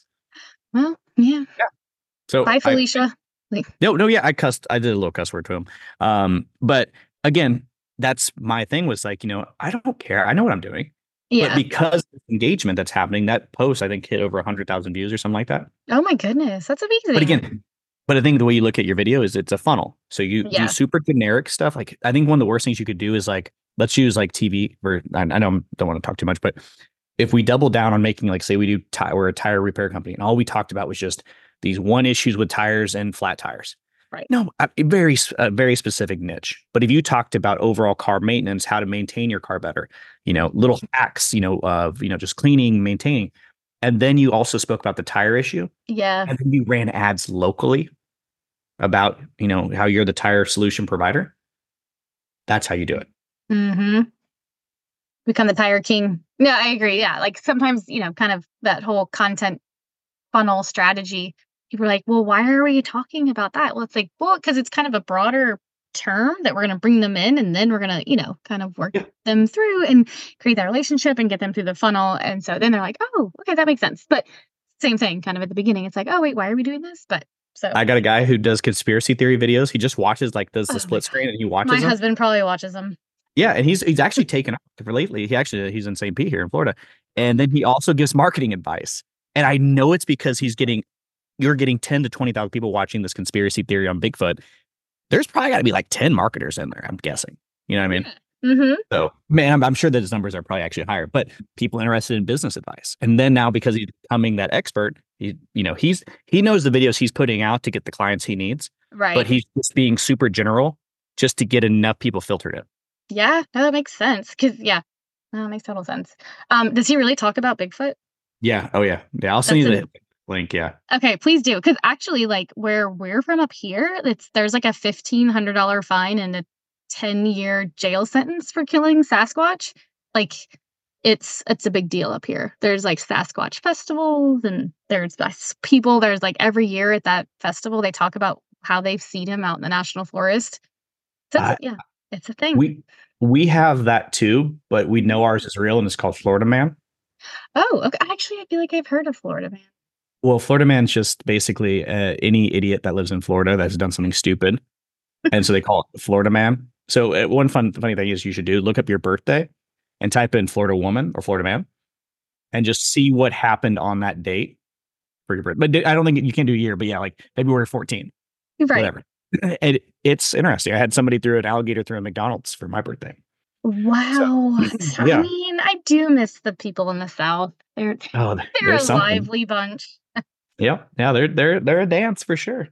Well, yeah. Yeah. So Bye, Felicia. I, no, no, yeah, I cussed. I did a little cuss word to him. Um, but again, that's my thing was like, you know, I don't care. I know what I'm doing. Yeah. But because of engagement that's happening, that post I think hit over hundred thousand views or something like that. oh my goodness, that's amazing. But again, but I think the way you look at your video is it's a funnel. So you Yeah. do super generic stuff. Like I think one of the worst things you could do is like let's use like TV. For I, I know I don't want to talk too much, but if we double down on making like say we do ti- we're a tire repair company and all we talked about was just these one issues with tires and flat tires. Right. No, a very a very specific niche. But if you talked about overall car maintenance, how to maintain your car better, you know, little mm-hmm. hacks, you know, of you know just cleaning, maintaining, and then you also spoke about the tire issue yeah. and then you ran ads locally about you know how you're the tire solution provider that's how you do it Mm-hmm. Become the tire king. No, I agree. Yeah. Like sometimes, you know, kind of that whole content funnel strategy, people are like, well, why are we talking about that? Well, it's like, well, because it's kind of a broader term that we're going to bring them in and then we're going to, you know, kind of work Yeah. them through and create that relationship and get them through the funnel. And so then they're like, oh, okay, that makes sense. But same thing kind of at the beginning. It's like, oh, wait, why are we doing this? But so i got a guy who does conspiracy theory videos. He just watches like does Oh the my split screen and he watches my them. husband probably watches them. yeah and he's he's actually taken off lately. He actually he's in st Pete here in florida. And then he also gives marketing advice. And i know it's because he's getting you're getting 10 to 20,000 people watching this conspiracy theory on bigfoot. There's probably got to be like 10 marketers in there i'm guessing. You know what i mean Mm-hmm. So, man, I'm, I'm sure that his numbers are probably actually higher, but people interested in business advice. And then now, because he's becoming that expert, he, you know, he's he knows the videos he's putting out to get the clients he needs, Right. but he's just being super general just to get enough people filtered in. Yeah, no, that makes sense. Cause yeah, no, that makes total sense. Um, does he really talk about Bigfoot? Yeah. Oh, yeah. Yeah. I'll send you That's the link. Yeah. Okay, please do. Cause actually, like where we're from up here, it's there's like a fifteen hundred dollar fine and a ten year jail sentence for killing Sasquatch. Like it's it's a big deal up here. There's like Sasquatch festivals and there's people. There's like every year at that festival they talk about how they've seen him out in the national forest. So I- yeah, it's a thing. We we have that too, but we know ours is real and it's called Florida Man. oh, okay. Actually, I feel like I've heard of Florida Man. Well, Florida Man's just basically uh, any idiot that lives in Florida that's done something stupid, and so they call it Florida Man. So uh, one fun funny thing is you should do look up your birthday and type in Florida woman or Florida man, and just see what happened on that date for your birthday. But I don't think you can do a year, but yeah, like February 14, Right. whatever. And it's interesting. I had somebody threw an alligator through a McDonald's for my birthday. Wow. So, yeah. I mean, I do miss the people in the South. They're Oh, th- they're a something. lively bunch. Yeah, yeah, they're they're they're a dance for sure.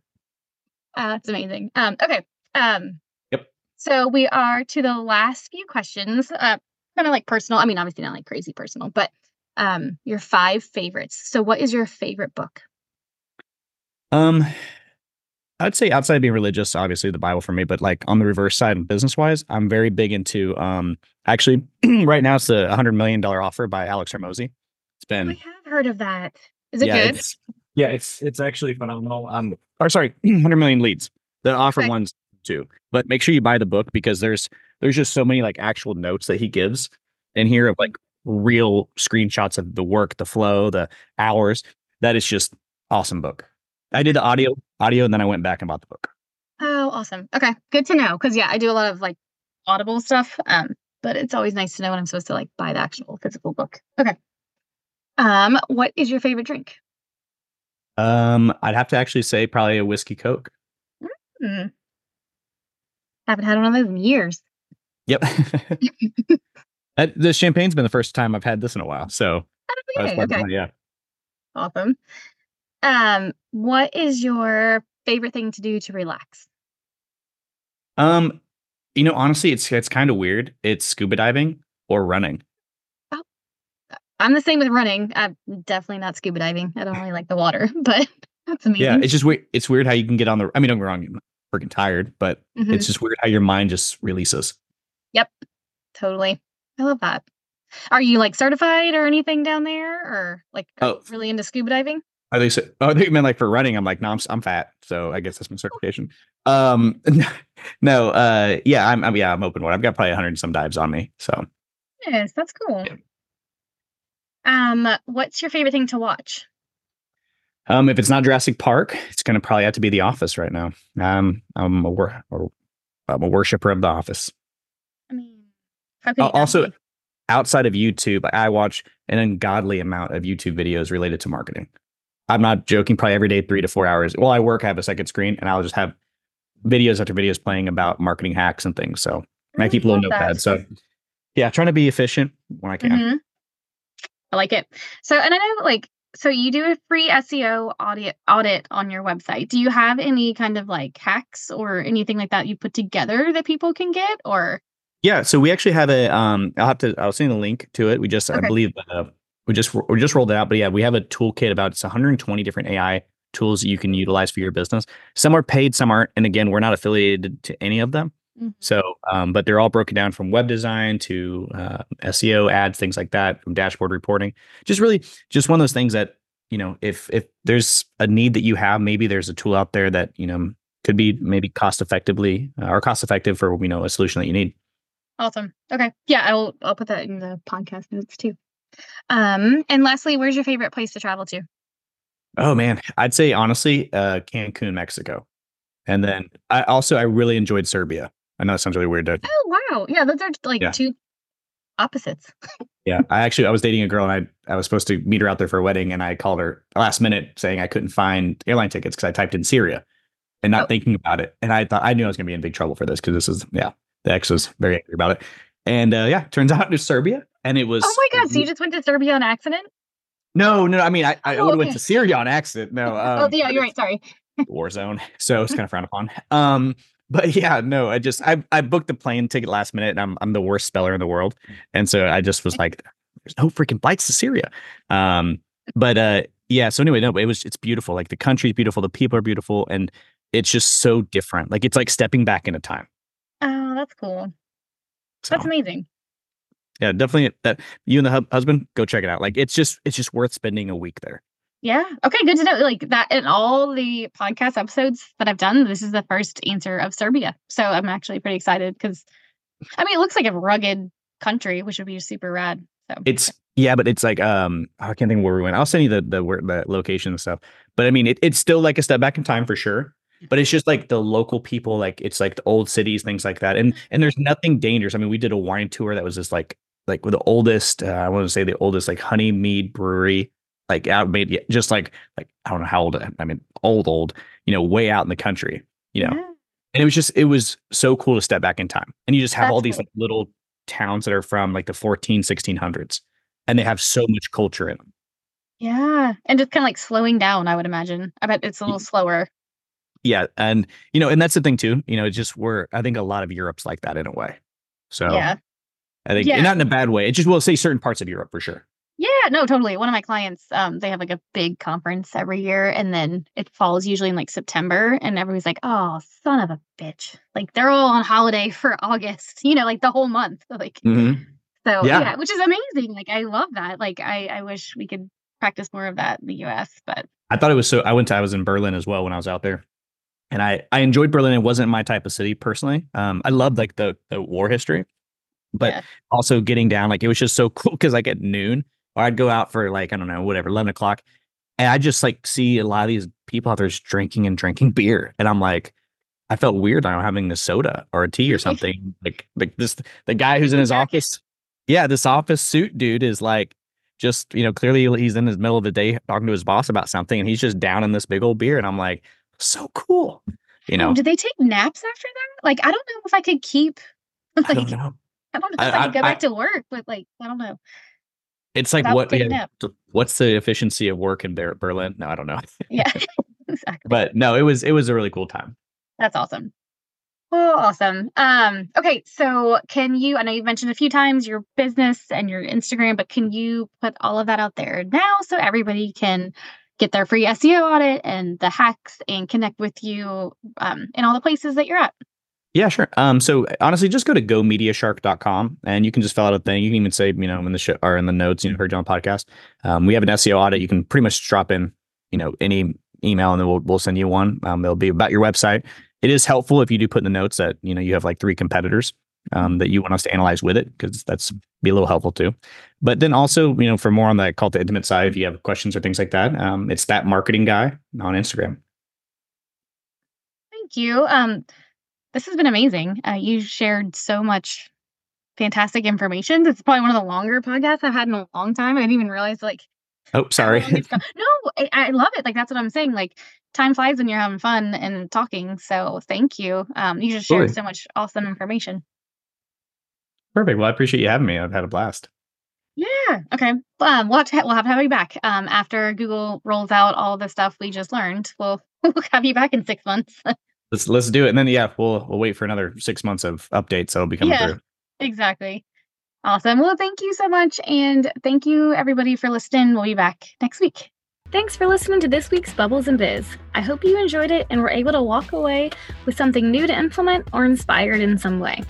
Uh, it's amazing. Um, okay. Um. So we are to the last few questions. Uh, kind of like personal. I mean, obviously not like crazy personal, but um, your five favorites. So, what is your favorite book? Um, I'd say outside of being religious, obviously the Bible for me, but like on the reverse side and business wise, I'm very big into um actually right now it's a hundred million dollar offer by Alex Hormozi. It's been I have heard of that. Is it yeah, good? It's, yeah, it's it's actually phenomenal. Um or sorry, hundred million leads. The offer Okay. ones too. But make sure you buy the book because there's there's just so many like actual notes that he gives in here of like real screenshots of the work, the flow, the hours. That is just awesome book. I did the audio audio and then I went back and bought the book. Oh, awesome. Okay, good to know. Because yeah, I do a lot of like Audible stuff. Um, but it's always nice to know when I'm supposed to like buy the actual physical book. Okay. Um, what is your favorite drink? Um, I'd have to actually say probably a whiskey coke. Hmm. Haven't had one of those in years. Yep. The champagne's been the first time I've had this in a while, so Oh, that was yay, quite okay. fun, yeah. Awesome. Um, what is your favorite thing to do to relax? Um, you know, honestly, it's it's kind of weird. It's scuba diving or running. I'm the same with running. I'm definitely not scuba diving. I don't really like the water, but that's amazing. Yeah, it's just weird. It's weird how you can get on the. I mean, don't get me wrong, freaking tired, but Mhm. it's just weird how your mind just releases. Yep. Totally. I love that. Are you like certified or anything down there, or like Oh. really into scuba diving? Are they? so- Oh, they meant like for running. I'm like, no, I'm I'm fat, so I guess that's my certification. Um, no, uh, yeah, I'm, I'm yeah, I'm open water. I've got probably 100 and some dives on me, so. Yes, that's cool. Yeah. Um, what's your favorite thing to watch? Um, if it's not Jurassic Park, it's gonna probably have to be The Office right now. Um, I'm a wor- or I'm a worshiper of The Office. I mean, how could not also, be? outside of YouTube, I watch an ungodly amount of YouTube videos related to marketing. I'm not joking, probably every day, three to four hours. While I work, I have a second screen and I'll just have videos after videos playing about marketing hacks and things. So I keep a little notepad. So yeah, trying to be efficient when I can. Mhm. I like it. So, and I know like, so you do a free SEO audit audit on your website. Do you have any kind of like hacks or anything like that you put together that people can get or? Yeah, so we actually have a. Um, I'll have to. I'll send the link to it. We just, I believe, uh, we just we just rolled it out. But yeah, we have a toolkit about it's 120 different AI tools that you can utilize for your business. Some are paid, some aren't. And again, we're not affiliated to any of them. Mhm. So, um, but they're all broken down from web design to uh, SEO ads, things like that, from dashboard reporting. Just really, just one of those things that you know, if if there's a need that you have, maybe there's a tool out there that you know could be maybe cost effectively uh, or cost effective for you know a solution that you need. Awesome. Okay. Yeah, I'll I'll put that in the podcast notes too. Um, and lastly, where's your favorite place to travel to? Oh man, I'd say honestly, uh, Cancun, Mexico, and then I also I really enjoyed Serbia. I know that sounds really weird. To, Oh wow. Yeah, those are like Yeah. two opposites. yeah, I actually I was dating a girl and I I was supposed to meet her out there for a wedding, and I called her last minute saying I couldn't find airline tickets because I typed in Syria, and not Oh. thinking about it. And I thought I knew I was going to be in big trouble for this because this is yeah the ex was very angry about it, and uh, yeah, turns out it was Serbia, and it was Oh my god, so you just went to Serbia on accident? no no I mean I I Oh, would have okay. went to Syria on accident no um, oh yeah, you're right. Sorry. war zone. So it's kind of frowned upon. Um, but yeah, no, I just I I booked the plane ticket last minute and I'm I'm the worst speller in the world. And so I just was like, there's no freaking flights to Syria. Um, but uh yeah, so anyway, no, it was it's beautiful. Like the country's beautiful, the people are beautiful, and it's just so different. Like it's like stepping back into time. Oh, that's cool. So That's amazing. yeah, definitely that you and the hub- husband go check it out. Like it's just it's just worth spending a week there. Yeah. Okay. Good to know. Like that in all the podcast episodes that I've done, this is the first answer of Serbia. So I'm actually pretty excited because I mean, it looks like a rugged country, which would be super rad. So It's yeah, but it's like um I can't think where we went. I'll send you the the the location and stuff. But I mean, it, it's still like a step back in time for sure. But it's just like the local people, like it's like the old cities, things like that. And and there's nothing dangerous. I mean, we did a wine tour that was just like like with the oldest, uh, I want to say the oldest like honey mead brewery, like out made yeah, just like like I don't know how old. I mean, old old, you know, way out in the country, you know. Yeah. And it was just it was so cool to step back in time. And you just have That's all these like little towns that are from like the 14 1600s and they have so much culture in them. Yeah. And just kind of like slowing down, I would imagine. I bet it's a little slower. Yeah, and you know, and that's the thing too. You know, it's just we're I think a lot of Europe's like that in a way. So Yeah. I think Yeah. not in a bad way. It just will say certain parts of Europe for sure. Yeah, no, totally. One of my clients, um, they have like a big conference every year, and then it falls usually in like September, and everybody's like, "Oh, son of a bitch!" Like they're all on holiday for August, you know, like the whole month. Like so, Yeah. yeah. which is amazing. Like I love that. Like I, I wish we could practice more of that in the U.S. But I thought it was so. I went to I was in Berlin as well when I was out there, and I I enjoyed Berlin. It wasn't my type of city personally. Um, I loved like the the war history, but Yeah. also getting down like it was just so cool because like at noon or I'd go out for like I don't know whatever eleven o'clock, and I just like see a lot of these people out there just drinking and drinking beer, and I'm like. I felt weird now having a soda or a tea or something. like like this the guy who's in his office. Yeah, this office suit dude is like just, you know, clearly he's in the middle of the day talking to his boss about something and he's just down in this big old beer. And I'm like, so cool. You oh, know, oh, do they take naps after that? Like I don't know if I could keep. Like I don't know. I don't know if I- I, could go I- back to work, but like I don't know. It's like what yeah, what's the efficiency of work in Ber- Berlin? No, I don't know. Yeah, exactly. but no, it was it was a really cool time. That's awesome. Oh, awesome. Um, okay, so can you, I know you've mentioned a few times your business and your Instagram, but can you put all of that out there now so everybody can get their free SEO audit and the hacks and connect with you um, in all the places that you're at? Yeah, sure. Um, so honestly, just go to gomediashark.com and you can just fill out a thing. You can even say, you know, in the show or in the notes, you know, heard you on podcast. Um, we have an SEO audit. You can pretty much drop in, you know, any email and then we'll, we'll send you one. Um, it'll be about your website. It is helpful if you do put in the notes that, you know, you have like three competitors um, that you want us to analyze with it because that's be a little helpful too. But then also, you know, for more on the call to intimate side, if you have questions or things like that, um, it's that marketing guy on Instagram. Thank you. Um, this has been amazing. Uh, you shared so much fantastic information. It's probably one of the longer podcasts I've had in a long time. I didn't even realize like Oh, sorry. no, I, I, love it. Like that's what I'm saying. Like time flies when you're having fun and talking. So thank you. Um, you just shared Absolutely. so much awesome information. Perfect. Well, I appreciate you having me. I've had a blast. Yeah. Okay. Um, we'll have to ha- we'll have to have you back. Um, after Google rolls out all the stuff we just learned, we'll we'll have you back in six months. let's let's do it, and then yeah, we'll we'll wait for another six months of updates. So it'll be coming yeah, through. Exactly. Awesome. Well, thank you so much, and thank you everybody for listening. We'll be back next week. Thanks for listening to this week's Bubbles and Biz. I hope you enjoyed it and were able to walk away with something new to implement or inspired in some way.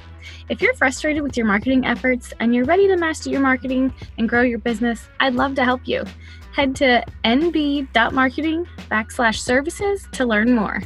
If you're frustrated with your marketing efforts and you're ready to master your marketing and grow your business, I'd love to help you. Head to nb.marketing backslash services to learn more.